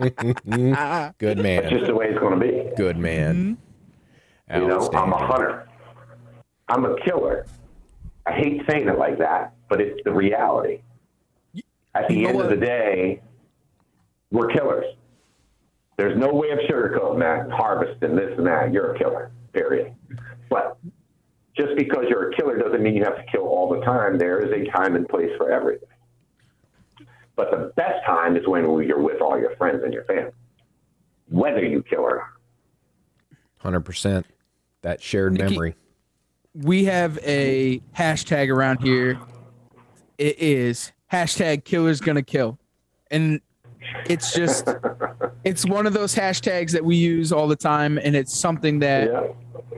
Good man. That's man. just the way it's going to be. Good man. You know, I'm a hunter. I'm a killer. I hate saying it like that, but it's the reality. At the You end of the day, we're killers. There's no way of sugarcoating that, harvesting this and that. You're a killer, period. But just because you're a killer doesn't mean you have to kill all the time. There is a time and place for everything. But the best time is when you're with all your friends and your family, whether you kill or not. 100%. That shared Nikki- memory. we have a hashtag around here. It is hashtag killers gonna kill. And it's just it's one of those hashtags that we use all the time and it's something that Yeah.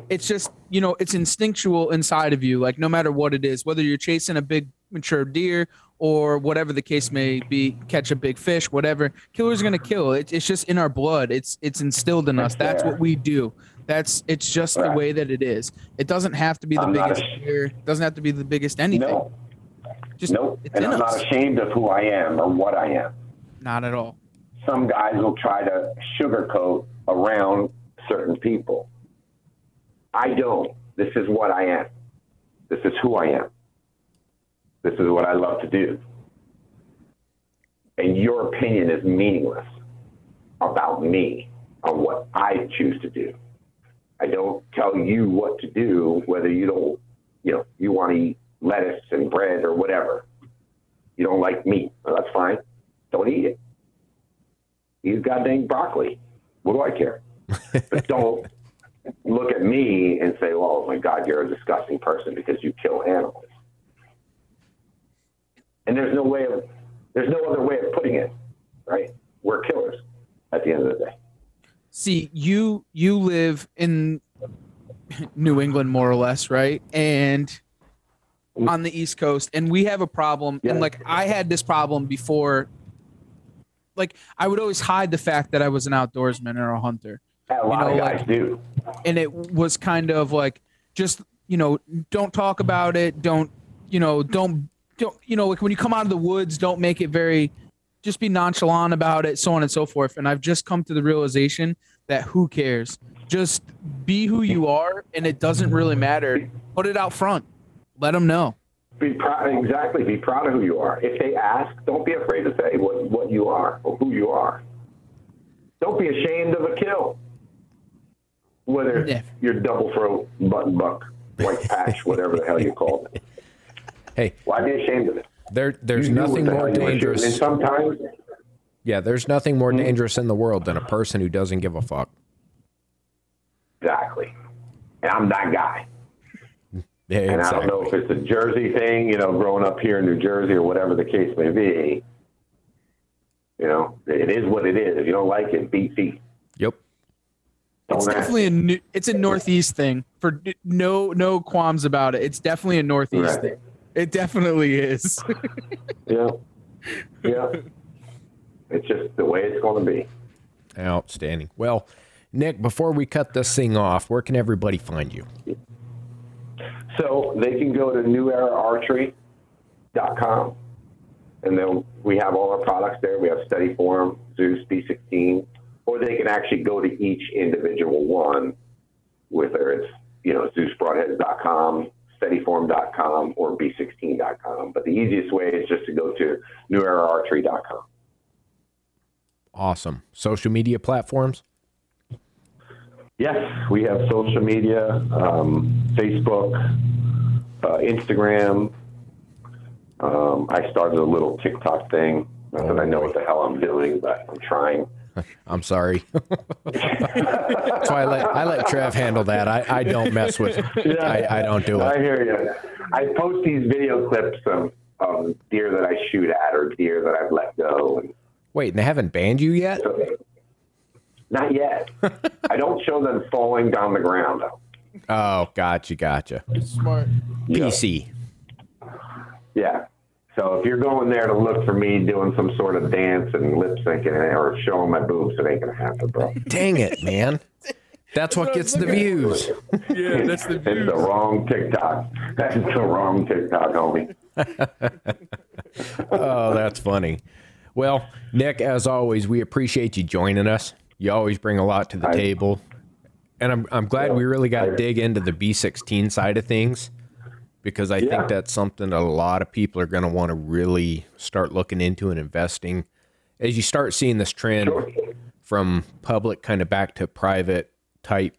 It's just you know it's instinctual inside of you like no matter what it is whether you're chasing a big mature deer or whatever the case may be catch a big fish whatever killer's gonna kill. It, it's just in our blood. It's it's instilled in us. That's what we do. That's it's just the way that it is. It doesn't have to be the I'm biggest a- deer. It doesn't have to be the biggest anything. No, just Nope. And I'm us. not ashamed of who I am or what I am. not at all. Some guys will try to sugarcoat around certain people. I don't. This is what I am. This is who I am. This is what I love to do. And your opinion is meaningless about me on what I choose to do. I don't tell you what to do, whether you don't, you know, you want to eat lettuce and bread or whatever. You don't like meat. Well, that's fine. Don't eat it. Eat goddamn broccoli. What do I care? but don't look at me and say, "Oh my God, you're a disgusting person because you kill animals." And there's no way of, there's no other way of putting it, right? We're killers at the end of the day. see you you live in new england more or less right and mm-hmm. on the east coast and we have a problem and like i had this problem before like i would always hide the fact that i was an outdoorsman or a hunter A lot know, of guys like- do. And it was kind of like just you know don't talk about it don't you know don't don't you know like when you come out of the woods don't make it very just be nonchalant about it so on and so forth and i've just come to the realization that who cares just be who you are and it doesn't really matter put it out front let them know Be proud, exactly. Be proud of who you are. If they ask, don't be afraid to say what, what you are or who you are. Don't be ashamed of a kill. Whether Yeah. you're double throat, button buck, white patch, whatever the hell you call it. Hey, Why be ashamed of it? there there's You nothing the more hell you were shooting. dangerous. And sometimes, Yeah, there's nothing more hmm? dangerous in the world than a person who doesn't give a fuck. exactly. And I'm that guy. Yeah, And I don't know if it's a Jersey thing, you know, growing up here in New Jersey or whatever the case may be. You know, it is what it is. If you don't like it, beat feet. Yep. It's Don't ask definitely a new, it's a northeast thing. For no no qualms about it. It's definitely a northeast Right. thing. It definitely is. Yeah. Yeah. It's just the way it's going to be. Outstanding. Well, Nick, before we cut this thing off, where can everybody find you? So they can go to neweraarchery.com and then we have all our products there. We have Steady Form, Zeus, B16, or they can actually go to each individual one, whether it's, you know, ZeusBroadheads.com, SteadyForm.com, or B16.com. But the easiest way is just to go to neweraarchery.com. Awesome. Social media platforms? Yes, we have social media, um, Facebook, uh, Instagram. Um, I started a little TikTok thing. Not that I know what the hell I'm doing, but I'm trying. I'm sorry. That's why I let I let Trev handle that. I, I don't mess with it. I, I don't do it. I hear you. I post these video clips of, of deer that I shoot at or deer that I've let go. And Wait, and they haven't banned you yet? so, not yet. I don't show them falling down the ground. though. Oh, gotcha, gotcha. Smart. PC. Yeah. So if you're going there to look for me doing some sort of dance and lip syncing or showing my boobs, it ain't gonna happen, bro. Dang it, man. That's what gets the views. Yeah, that's the views. It's the wrong TikTok. That's the wrong TikTok, homie. Oh, that's funny. Well, Nick, as always, we appreciate you joining us. You always bring a lot to the I- table. And I'm, I'm glad we really got to dig into the B16 side of things because I Yeah. think that's something that a lot of people are going to want to really start looking into and investing. As you start seeing this trend from public kind of back to private type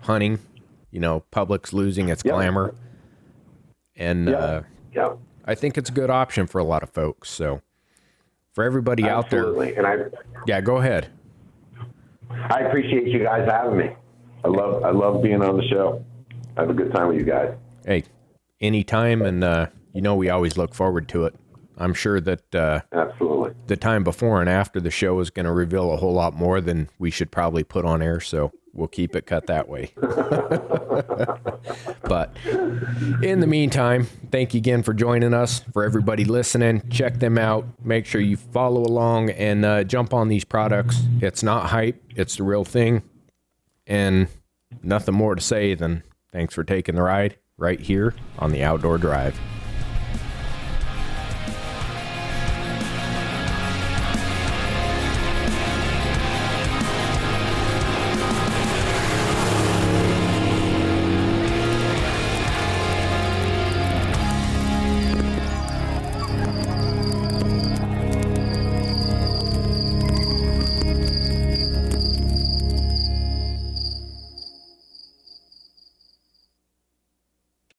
hunting, you know, public's losing its Yeah. glamour. And Yeah. uh, Yeah. I think it's a good option for a lot of folks. So for everybody out there, And I yeah, go ahead. I appreciate you guys having me. I love I love being on the show. I have a good time with you guys. Hey, anytime, and uh, you know we always look forward to it. I'm sure that uh, Absolutely. the time before and after the show is going to reveal a whole lot more than we should probably put on air. So we'll keep it cut that way. but in the meantime, thank you again for joining us. For everybody listening, check them out. Make sure you follow along and uh, jump on these products. It's not hype, it's the real thing. And nothing more to say than thanks for taking the ride right here on the Outdoor Drive.